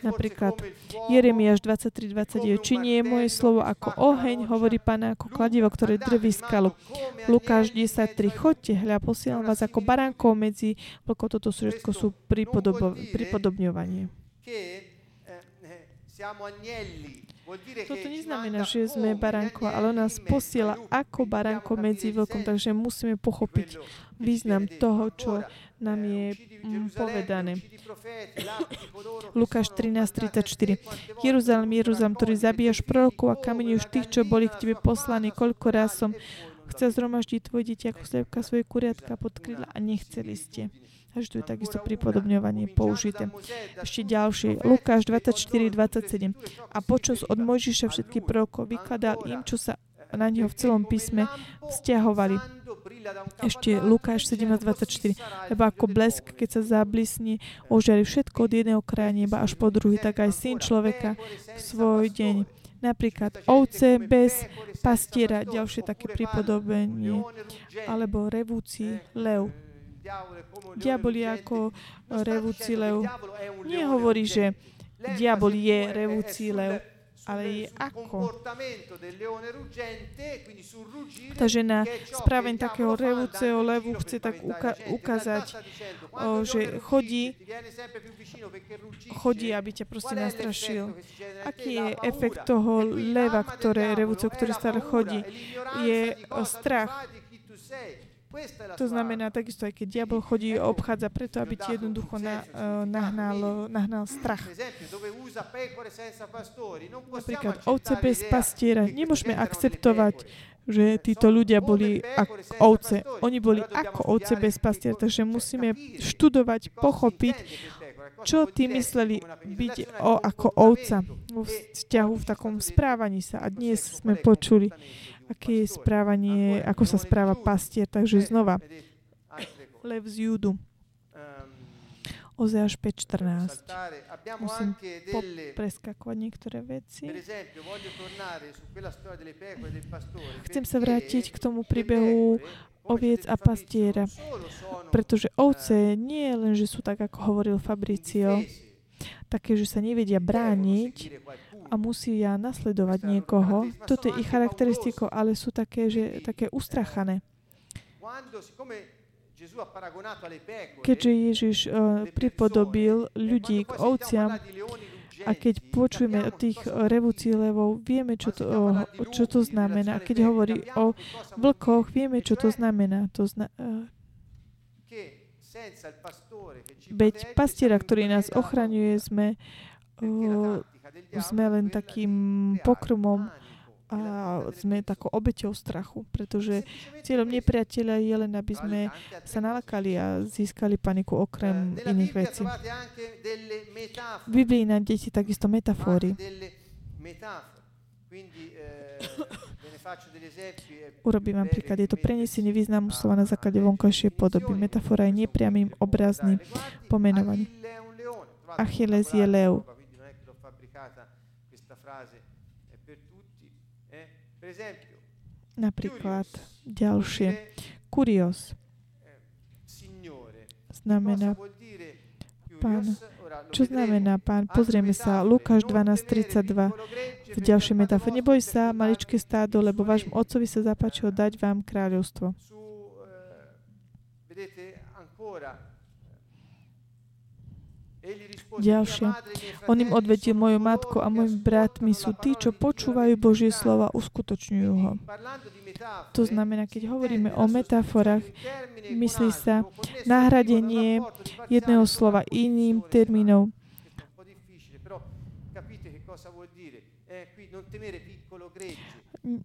Napríklad Jeremiáš 23.29. Či nie je moje slovo ako oheň, hovorí Pana, ako kladivo, ktoré drví skalu. Lukáš 10.3. Chodte, hľa, posielam vás ako baránkov medzi vlkov. Toto sú všetko sú pripodobňovanie. Toto neznamená, že sme baránko, ale on nás posiela ako baránko medzi vlkom, takže musíme pochopiť význam toho, čo nám je mm, povedané. Lukáš 13.34 Jeruzalem, Jeruzalem, ktorý zabíjaš prorokov a kameňuješ tých, čo boli k tebe poslaní, koľko raz som chcel zhromaždiť tvoj dieťa ako slepka svoje kuriatka pod krídla a nechceli ste. Takže tu je takisto pripodobňovanie použité. Ešte ďalšie. Lukáš 24, 27. A počas od Mojžiša všetky prorokov vykladal im, čo sa na neho v celom písme vzťahovali. Ešte Lukáš 17.24. Lebo ako blesk, keď sa zablisní, ožiari všetko od jedného kraja neba až po druhý, tak aj syn človeka v svoj deň. Napríklad ovce bez pastiera, ďalšie také pripodobenie, alebo revúci lev. Diabol je ako revúci lev. Nehovorí, že diabol je revúci lev, ale je ako. Takže na správanie takého revúceho levu chce tak uka- ukázať, o, že chodí, chodí, aby ťa proste nastrašil. Aký je efekt toho leva, ktoré, revúceho, ktorý stále chodí? Je strach. To znamená takisto, aj keď diabol chodí, obchádza preto, aby ti jednoducho na, uh, nahnal, nahnal strach. Napríklad ovce bez pastiera. Nemôžeme akceptovať, že títo ľudia boli ako ovce. Oni boli ako ovce bez pastiera, takže musíme študovať, pochopiť, čo tí mysleli byť o, ako ovca vo vzťahu v takom správaní sa. A dnes sme počuli, aké je správanie, ako sa správa pastier. Takže znova, lev z Júdu. Ozeáš 5.14. Musím preskakovať niektoré veci. Chcem sa vrátiť k tomu príbehu oviec a pastiera. Pretože ovce nie len, že sú tak, ako hovoril Fabricio, také, že sa nevedia brániť, a musia nasledovať niekoho. Toto je ich charakteristikou, ale sú také, že, také ustrachané. Keďže Ježiš uh, pripodobil ľudí k ovciam a keď počujeme o tých revúcí levov, vieme, čo to, čo to znamená. A keď hovorí o vlkoch, vieme, čo to znamená. To zna, uh, Veď pastiera, ktorý nás ochraňuje, sme uh, sme len takým pokrmom a sme takou obeťou strachu, pretože cieľom nepriateľa je len, aby sme sa nalakali a získali paniku okrem iných vecí. V Biblii na deti takisto metafóry. Urobím vám príklad. Je to prenesenie významu slova na základe vonkajšej podoby. Metafora je nepriamým obrazným pomenovaním. Achilles je lev. Napríklad ďalšie. Kurios znamená pán. Čo znamená pán? Pozrieme sa. Lukáš 12.32 v ďalšej metafore. Neboj sa, maličké stádo, lebo vášmu otcovi sa zapáčilo dať vám kráľovstvo. Ďalšie. On im odvedie moju matku a môj bratmi sú tí, čo počúvajú Božie slova, uskutočňujú ho. To znamená, keď hovoríme o metaforách, myslí sa nahradenie jedného slova iným termínom.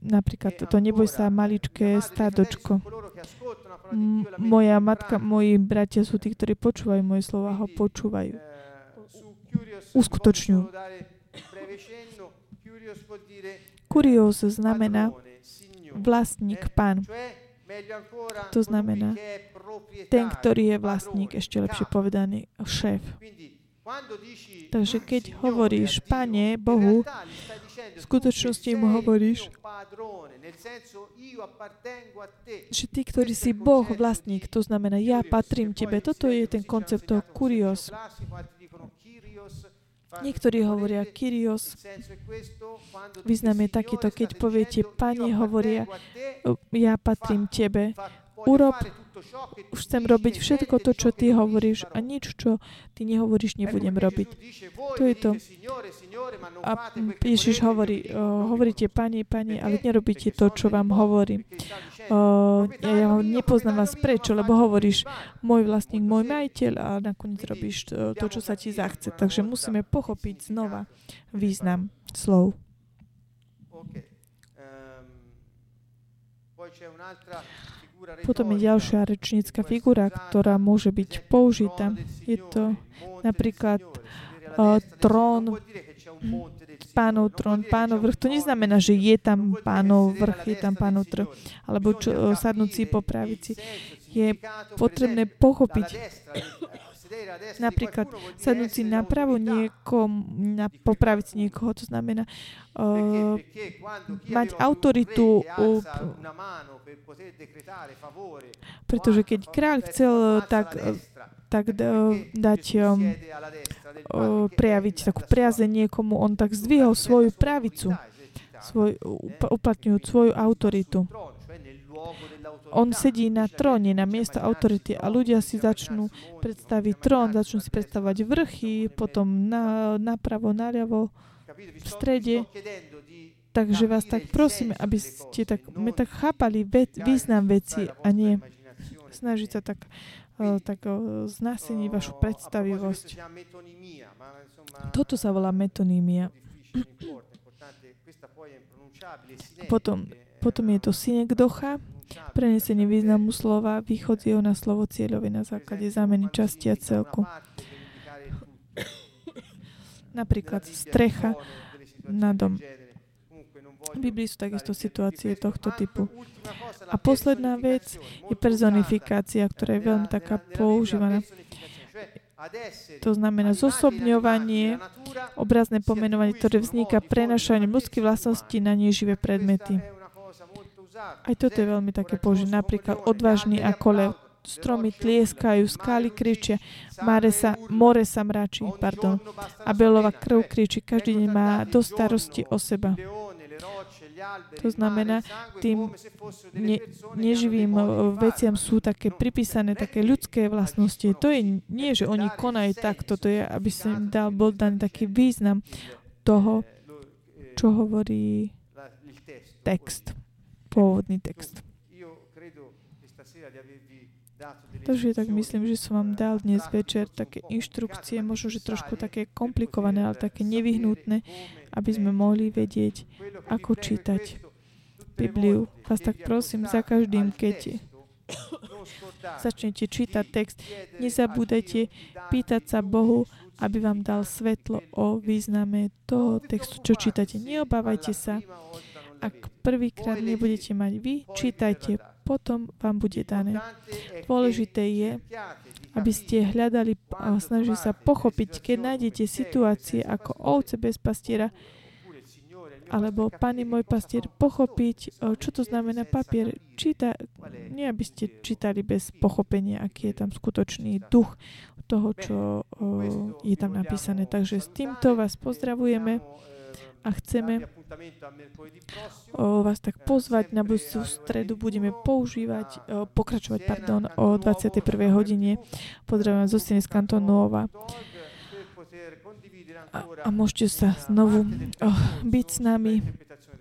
Napríklad to neboj sa maličké stádočko. Moja matka, moji bratia sú tí, ktorí počúvajú moje slova, ho počúvajú uskutočňujú. Kurios znamená vlastník, pán. To znamená ten, ktorý je vlastník, ešte lepšie povedaný, šéf. Takže keď hovoríš Pane Bohu, v skutočnosti mu hovoríš, že ty, ktorý si Boh vlastník, to znamená, ja patrím tebe. Toto je ten koncept toho kurios. Niektorí hovoria Kyrios. Význam je takýto, keď poviete, Pane hovoria, ja patrím Tebe. urob, chcem robiť všetko to, čo ty hovoríš a nič, čo ty nehovoríš, nebudem robiť. To je to. A Ježiš hovorí, hovoríte, pani, pani, ale nerobíte to, čo vám hovorím. Uh, ja, ja nepoznám vás prečo, lebo hovoríš, môj vlastník, môj majiteľ a nakoniec robíš to, to, čo sa ti zachce. Takže musíme pochopiť znova význam slov. Potom je ďalšia rečnícka figura, ktorá môže byť použitá. Je to napríklad uh, trón, pánov trón, pánov vrch. To neznamená, že je tam pánov vrch, je tam pánov trh, alebo čo, uh, sadnúci po pravici. Je potrebné pochopiť Napríklad sadnúci napravo niekom, na, popraviť niekoho, to znamená uh, mať autoritu, uh, pretože keď kráľ chcel tak, tak dať uh, prejaviť takú priazeň niekomu, on tak zdvihol svoju pravicu, svoj, uplatňujúc svoju autoritu on sedí na tróne, na miesto autority a ľudia si začnú predstaviť trón, začnú si predstavovať vrchy, potom na, napravo, naľavo, v strede. Takže vás tak prosíme, aby ste tak, my tak chápali ve, význam veci a nie snažiť sa tak, uh, tak uh, znáseniť vašu predstavivosť. Toto sa volá metonímia. Potom, potom je to synekdocha, Prenesenie významu slova vychodzieho na slovo cieľové na základe zámeny časti a celku. Napríklad strecha na dom. V Biblii sú takisto situácie tohto typu. A posledná vec je personifikácia, ktorá je veľmi taká používaná. To znamená zosobňovanie, obrazné pomenovanie, ktoré vzniká prenašaním ľudských vlastností na neživé predmety. Aj toto je veľmi také použité. Napríklad odvážny ako lev. Stromy tlieskajú, skály kričia, more sa, more sa mračí, pardon. Abelova krv kričí, každý deň má do starosti o seba. To znamená, tým ne, neživým veciam sú také pripísané také ľudské vlastnosti. To je nie, že oni konajú takto, to je, aby sa im dal, bol daný taký význam toho, čo hovorí text pôvodný text. Takže tak myslím, že som vám dal dnes večer také inštrukcie, možno, že trošku také komplikované, ale také nevyhnutné, aby sme mohli vedieť, ako čítať Bibliu. Vás tak prosím, za každým, keď začnete čítať text, nezabúdajte pýtať sa Bohu, aby vám dal svetlo o význame toho textu, čo čítate. Neobávajte sa, ak prvýkrát nebudete mať vy, čítajte, potom vám bude dané. Dôležité je, aby ste hľadali a snažili sa pochopiť, keď nájdete situácie ako ovce bez pastiera, alebo Pane môj pastier, pochopiť, čo to znamená papier. Číta, nie aby ste čítali bez pochopenia, aký je tam skutočný duch toho, čo je tam napísané. Takže s týmto vás pozdravujeme a chceme vás tak pozvať na budúcu stredu. Budeme používať, pokračovať pardon, o 21. hodine. Pozdravujem zo Steny z Kantonova. A, a môžete sa znovu oh, byť s nami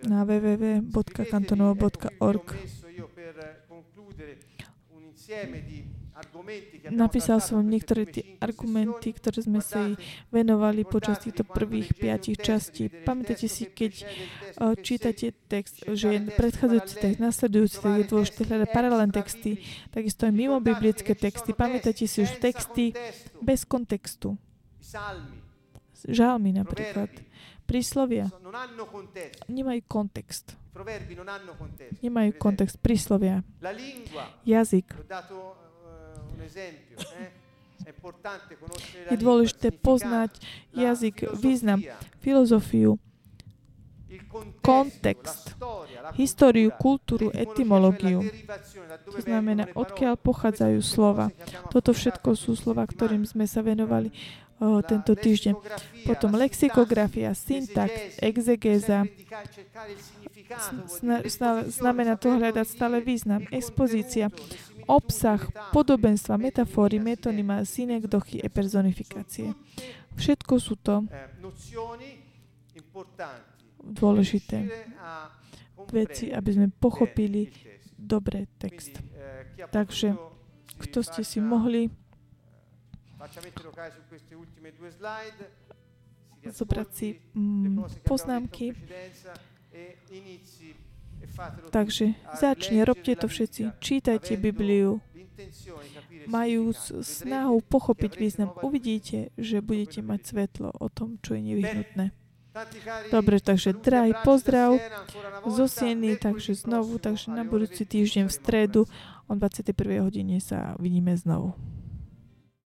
na www.kantonova.org. Napísal som niektoré tie argumenty, ktoré sme sa venovali počas týchto prvých piatich častí. Pamätáte si, keď uh, čítate text, že je predchádzajúci text, nasledujúci text, je dôležité hľadať paralelné texty, takisto aj mimo biblické texty. Pamätáte si už texty bez kontextu. Žalmy napríklad. Príslovia nemajú kontext. Nemajú kontext. Príslovia. Jazyk Eh? Je dôležité poznať jazyk, význam, filozofiu, kontext, históriu, kultúru, etymológiu. To znamená, odkiaľ pochádzajú slova. Toto všetko sú slova, ktorým sme sa venovali o, tento týždeň. Potom lexikografia, syntax, exegéza, Sna- znamená to hľadať stále význam. Expozícia, obsah, podobenstva, metafóry, metonyma, synekdochy a personifikácie. Všetko sú to dôležité veci, aby sme pochopili dobre text. Takže, Kto ste si mohli zobrať si mm, poznámky. Takže začne, robte to všetci. Čítajte Bibliu, majú snahu pochopiť význam. Uvidíte, že budete mať svetlo o tom, čo je nevyhnutné. Dobre, takže drahý pozdrav zo. Sieny, takže znovu, takže na budúci 20 týždeň v stredu o 21. hodine sa vidíme znovu.